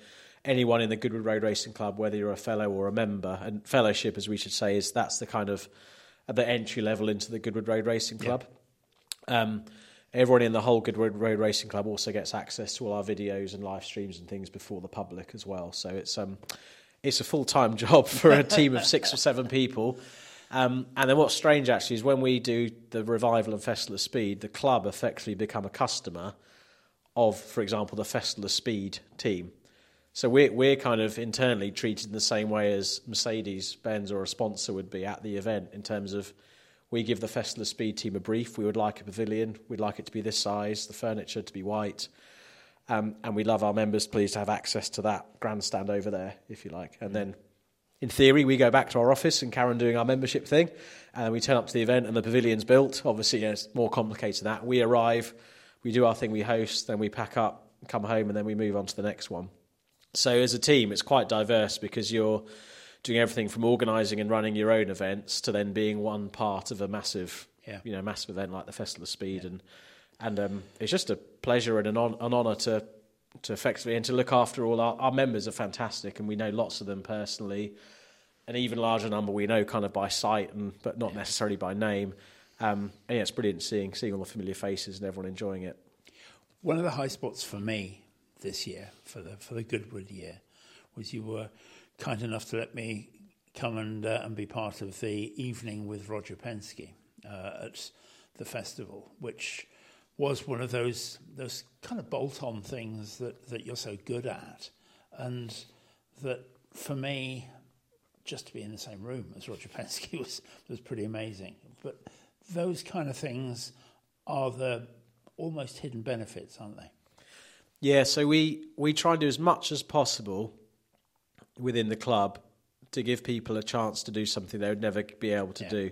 anyone in the Goodwood Road Racing Club, whether you're a fellow or a member, and fellowship, as we should say, is that's the kind of at the entry level into the Goodwood Road Racing Club. Um, everyone in the whole Goodwood Road Racing Club also gets access to all our videos and live streams and things before the public as well. So it's um, it's a full time job for a team of six or seven people. Um, and then what's strange actually is when we do the revival and Festival of Speed, the club effectively become a customer of, for example, the Festival of Speed team. So we're we're kind of internally treated in the same way as Mercedes Benz or a sponsor would be at the event in terms of we give the Festival of Speed team a brief. We would like a pavilion. We'd like it to be this size, the furniture to be white, um, and we love our members, please, to have access to that grandstand over there, if you like. And then, in theory, we go back to our office and Karen doing our membership thing, and we turn up to the event and the pavilion's built. Obviously, you know, it's more complicated than that. We arrive, we do our thing, we host, then we pack up, come home, and then we move on to the next one. So as a team, it's quite diverse because you're doing everything from organising and running your own events to then being one part of a massive, Yeah. you know, massive event like the Festival of Speed, and and um, it's just a pleasure and an, on, an honour to to effectively and to look after all our, our members are fantastic, and we know lots of them personally. An even larger number we know kind of by sight, and but not necessarily by name. Um, and yeah, it's brilliant seeing seeing all the familiar faces and everyone enjoying it. One of the high spots for me this year, for the for the Goodwood year, was you were kind enough to let me come and uh, and be part of the evening with Roger Penske uh, at the festival, which was one of those those kind of bolt on things that, that you're so good at, and that for me, just to be in the same room as Roger Penske was was pretty amazing. But those kind of things are the almost hidden benefits, aren't they? Yeah, so we we try and do as much as possible within the club to give people a chance to do something they would never be able to yeah. do.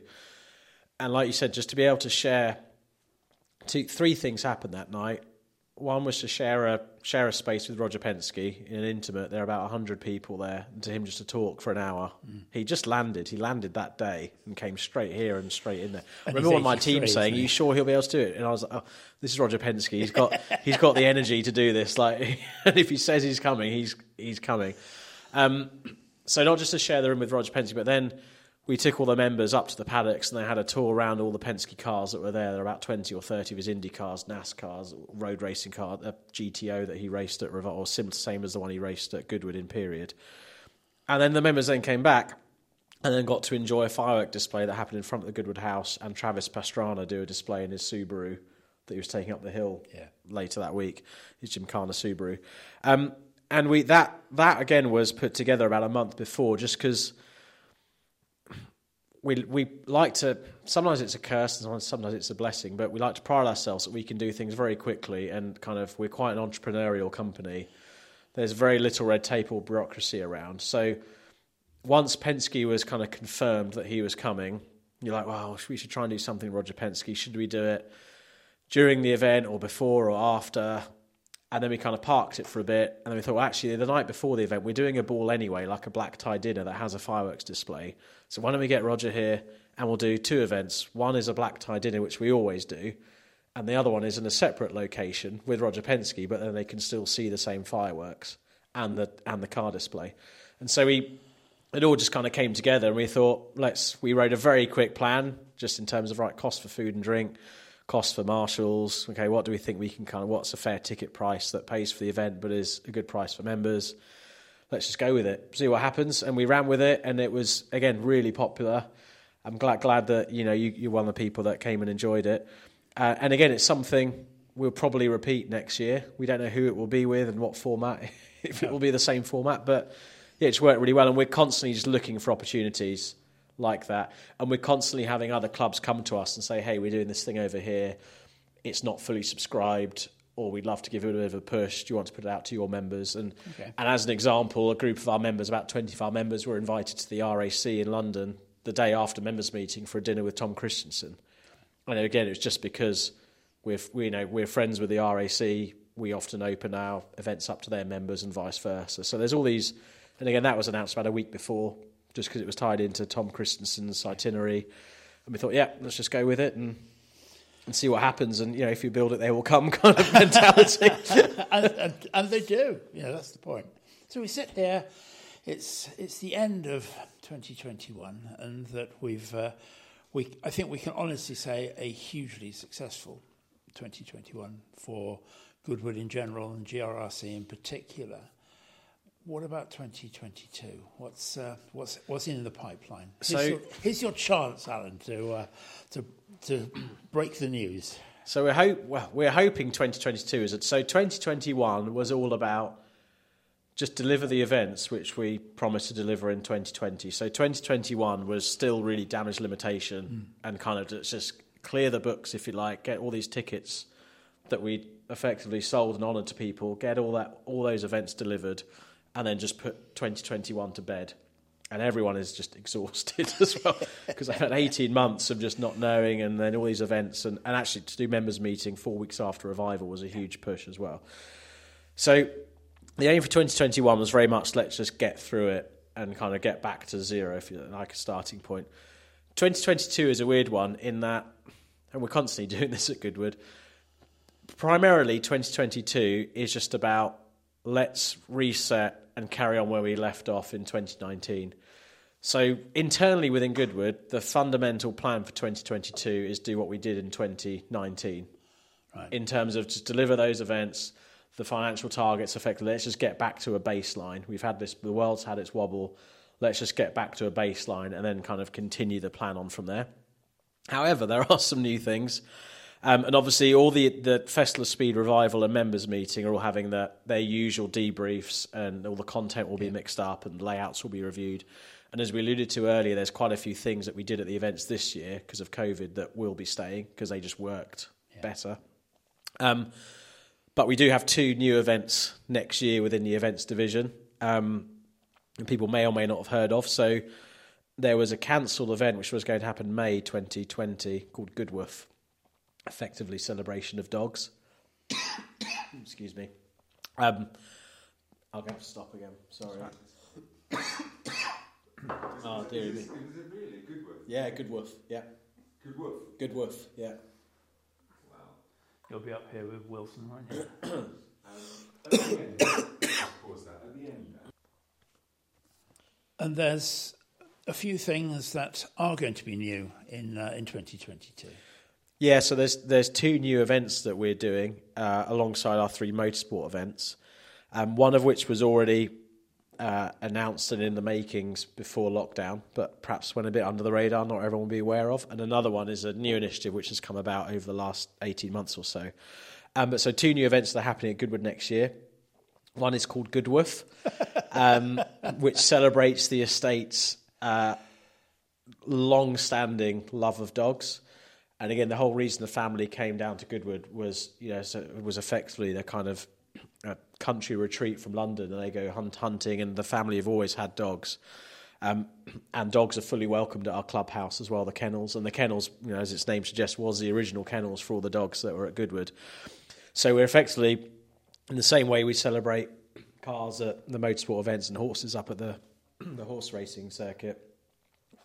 And like you said, just to be able to share two, three things happened that night. One was to share a share a space with Roger Penske in an intimate. There are about hundred people there, and to him just to talk for an hour. Mm. He just landed. He landed that day and came straight here and straight in there. I remember one of my team saying, "Are you sure he'll be able to do it?" And I was like, "Oh, this is Roger Penske. He's got he's got the energy to do this. Like, and if he says he's coming, he's he's coming." Um, so not just to share the room with Roger Penske, but then we took all the members up to the paddocks and they had a tour around all the Penske cars that were there. There were about 20 or 30 of his Indy cars, NASCARs, road racing car, a GTO that he raced at Revolve, or similar, same as the one he raced at Goodwood in period. And then the members then came back and then got to enjoy a firework display that happened in front of the Goodwood house and Travis Pastrana do a display in his Subaru that he was taking up the hill yeah. later that week, his Gymkhana Subaru. Um, and we that that again was put together about a month before just because – we we like to sometimes it's a curse and sometimes it's a blessing, but we like to pride ourselves that we can do things very quickly and kind of we're quite an entrepreneurial company. There's very little red tape or bureaucracy around. So once Penske was kind of confirmed that he was coming, you're like, well, we should try and do something, Roger Penske. Should we do it during the event or before or after? And then we kind of parked it for a bit. And then we thought, well, actually, the night before the event, we're doing a ball anyway, like a black tie dinner that has a fireworks display. So why don't we get Roger here and we'll do two events? One is a black tie dinner, which we always do. And the other one is in a separate location with Roger Penske, but then they can still see the same fireworks and the and the car display. And so we it all just kind of came together and we thought, let's we wrote a very quick plan, just in terms of right cost for food and drink cost for marshals. Okay, what do we think we can kind of what's a fair ticket price that pays for the event but is a good price for members? Let's just go with it, see what happens. And we ran with it, and it was again really popular. I'm glad glad that you know you, you're one of the people that came and enjoyed it. Uh, and again, it's something we'll probably repeat next year. We don't know who it will be with and what format, if it will be the same format, but yeah, it's worked really well, and we're constantly just looking for opportunities like that. And we're constantly having other clubs come to us and say, hey, we're doing this thing over here. It's not fully subscribed, or we'd love to give it a bit of a push. Do you want to put it out to your members? And, okay. and as an example, a group of our members, about 20 of our members, were invited to the RAC in London the day after members' meeting for a dinner with Tom Kristensen. And again, it was just because we're, we, you know, we're friends with the RAC. We often open our events up to their members and vice versa. So there's all these, and again, that was announced about a week before just because it was tied into Tom Kristensen's itinerary. And we thought, yeah, let's just go with it and and see what happens. And you know, if you build it, they will come kind of mentality. and, and, and, they do. Yeah, that's the point. So we sit here. It's it's the end of 2021, and that we've uh, we I think we can honestly say a hugely successful 2021 for Goodwood in general and GRRC in particular. What about 2022? What's uh, what's what's in the pipeline? So here's your, here's your chance, Alan, to uh, to to break the news. So we're hope well, we're hoping 2022 is it. So 2021 was all about just deliver the events which we promised to deliver in 2020. So 2021 was still really damage limitation mm. and kind of just clear the books, if you like, get all these tickets that we effectively sold and honoured to people, get all that all those events delivered and then just put 2021 to bed. And everyone is just exhausted as well because I've had 18 months of just not knowing, and then all these events, and, and actually to do members' meeting four weeks after revival was a huge push as well. So the aim for 2021 was very much let's just get through it and kind of get back to zero, if you like a starting point. 2022 is a weird one in that, and we're constantly doing this at Goodwood. Primarily, 2022 is just about let's reset and carry on where we left off in 2019. So internally within Goodwood, the fundamental plan for 2022 is do what we did in 2019. Right. In terms of just deliver those events, the financial targets effectively, let's just get back to a baseline. We've had this, the world's had its wobble. Let's just get back to a baseline and then kind of continue the plan on from there. However, there are some new things. Um, and obviously, all the the Festival of Speed revival and members meeting are all having the, their usual debriefs, and all the content will be mixed up, and layouts will be reviewed. And as we alluded to earlier, there's quite a few things that we did at the events this year because of COVID that will be staying because they just worked yeah. better. Um, but we do have two new events next year within the events division, um, and people may or may not have heard of. So there was a cancelled event which was going to happen May 2020 called Goodwoof, effectively celebration of dogs. Excuse me. Um, I'll have to stop again. Sorry. oh dear me. Is it really Goodwoof? Yeah, Goodwoof. Yeah. Goodwoof. Goodwoof. Yeah. Wow. You'll be up here with Wilson, won't you? And there's a few things that are going to be new in uh, in 2022. Yeah, so there's there's two new events that we're doing uh, alongside our three motorsport events. Um, one of which was already uh, announced and in the makings before lockdown, but perhaps went a bit under the radar, not everyone will be aware of. And another one is a new initiative which has come about over the last 18 months or so. Um, but so two new events that are happening at Goodwood next year. One is called Goodwoof, um, which celebrates the estate's uh, long-standing love of dogs. And again, the whole reason the family came down to Goodwood was, you know, so it was effectively the kind of a country retreat from London and they go hunt hunting, and the family have always had dogs. Um, and dogs are fully welcomed at our clubhouse as well, the kennels. And the kennels, you know, as its name suggests, was the original kennels for all the dogs that were at Goodwood. So we're effectively, in the same way we celebrate cars at the motorsport events and horses up at the, the horse racing circuit,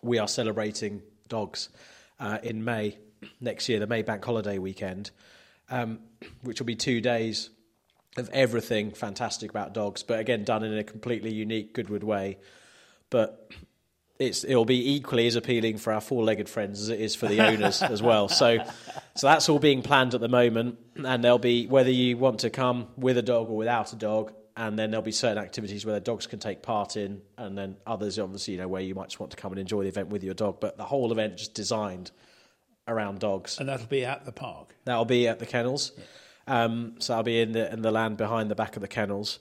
we are celebrating dogs uh, in May next year, the May Bank Holiday weekend, um, which will be two days of everything fantastic about dogs, but again done in a completely unique Goodwood way. But it's it'll be equally as appealing for our four-legged friends as it is for the owners as well. So, so that's all being planned at the moment, and there'll be whether you want to come with a dog or without a dog, and then there'll be certain activities where the dogs can take part in, and then others obviously you know where you might just want to come and enjoy the event with your dog. But the whole event just designed around dogs, and that'll be at the park. That'll be at the kennels. Yeah. Um, so I'll be in the in the land behind the back of the kennels.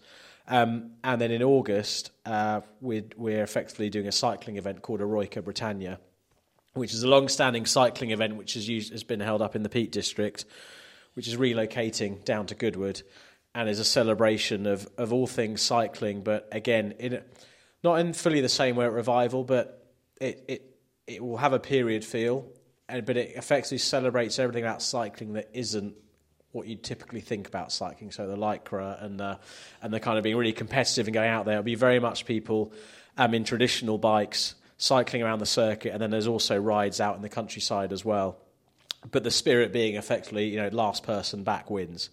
Um, and then in August, uh, we're, we're effectively doing a cycling event called Eroica Britannia, which is a long-standing cycling event which is used, has been held up in the Peak District, which is relocating down to Goodwood, and is a celebration of, of all things cycling. But again, in, not in fully the same way at Revival, but it, it it will have a period feel, and but it effectively celebrates everything about cycling that isn't what you'd typically think about cycling. So the lycra and the and the kind of being really competitive and going out there. It'll be very much people um, in traditional bikes cycling around the circuit, and then there's also rides out in the countryside as well. But the spirit being effectively, you know, last person back wins.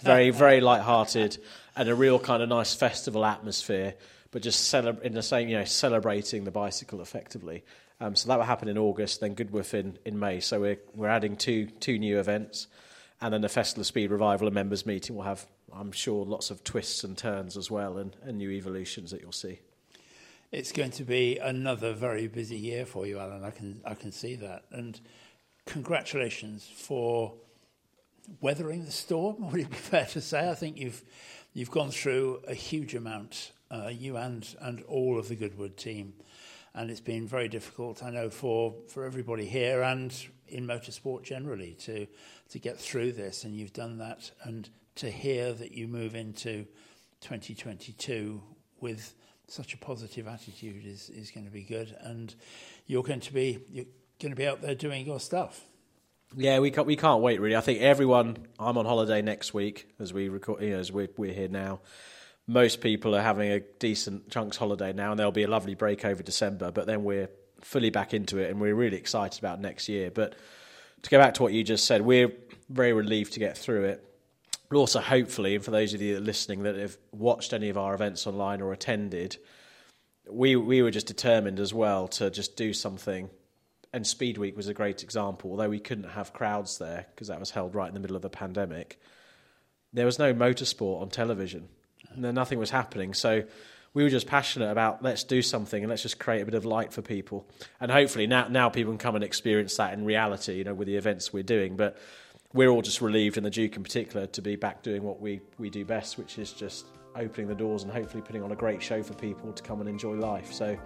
Very, very light-hearted and a real kind of nice festival atmosphere. But just celeb- in the same, you know, celebrating the bicycle effectively. Um, so that will happen in August, then Goodwoof in, in May. So we're we're adding two two new events and then the Festival of Speed Revival and members meeting will have, I'm sure, lots of twists and turns as well and, and new evolutions that you'll see. It's going to be another very busy year for you, Alan. I can I can see that, and congratulations for weathering the storm. Would it be fair to say? I think you've you've gone through a huge amount, uh, you and and all of the Goodwood team, and it's been very difficult. I know for for everybody here and in motorsport generally to to get through this, and you've done that. And to hear that you move into 2022 with such a positive attitude is, is going to be good. And you're going to be you're going to be out there doing your stuff. Yeah, we can't we can't wait really. I think everyone. I'm on holiday next week as we record. You know, as we're we're here now. Most people are having a decent chunks holiday now, and there'll be a lovely break over December. But then we're fully back into it, and we're really excited about next year. But to go back to what you just said, we're very relieved to get through it. But also, hopefully, and for those of you that are listening that have watched any of our events online or attended, we we were just determined as well to just do something. And Speed Week was a great example. Although we couldn't have crowds there because that was held right in the middle of the pandemic, there was no motorsport on television. No, nothing was happening. So we were just passionate about let's do something and let's just create a bit of light for people. And hopefully now now people can come and experience that in reality, you know, with the events we're doing. But we're all just relieved, and the Duke in particular, to be back doing what we, we do best, which is just opening the doors and hopefully putting on a great show for people to come and enjoy life. So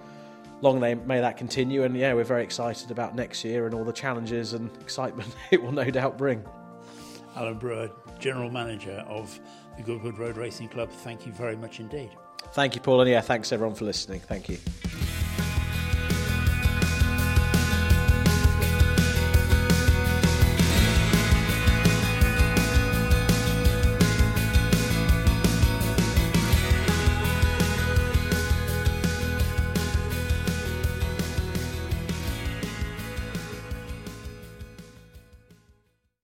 long may, may that continue, and yeah, we're very excited about next year and all the challenges and excitement it will no doubt bring. Alan Brewer, General Manager of the Goodwood Road Racing Club, thank you very much indeed. Thank you, Paul, and yeah, thanks everyone for listening. Thank you.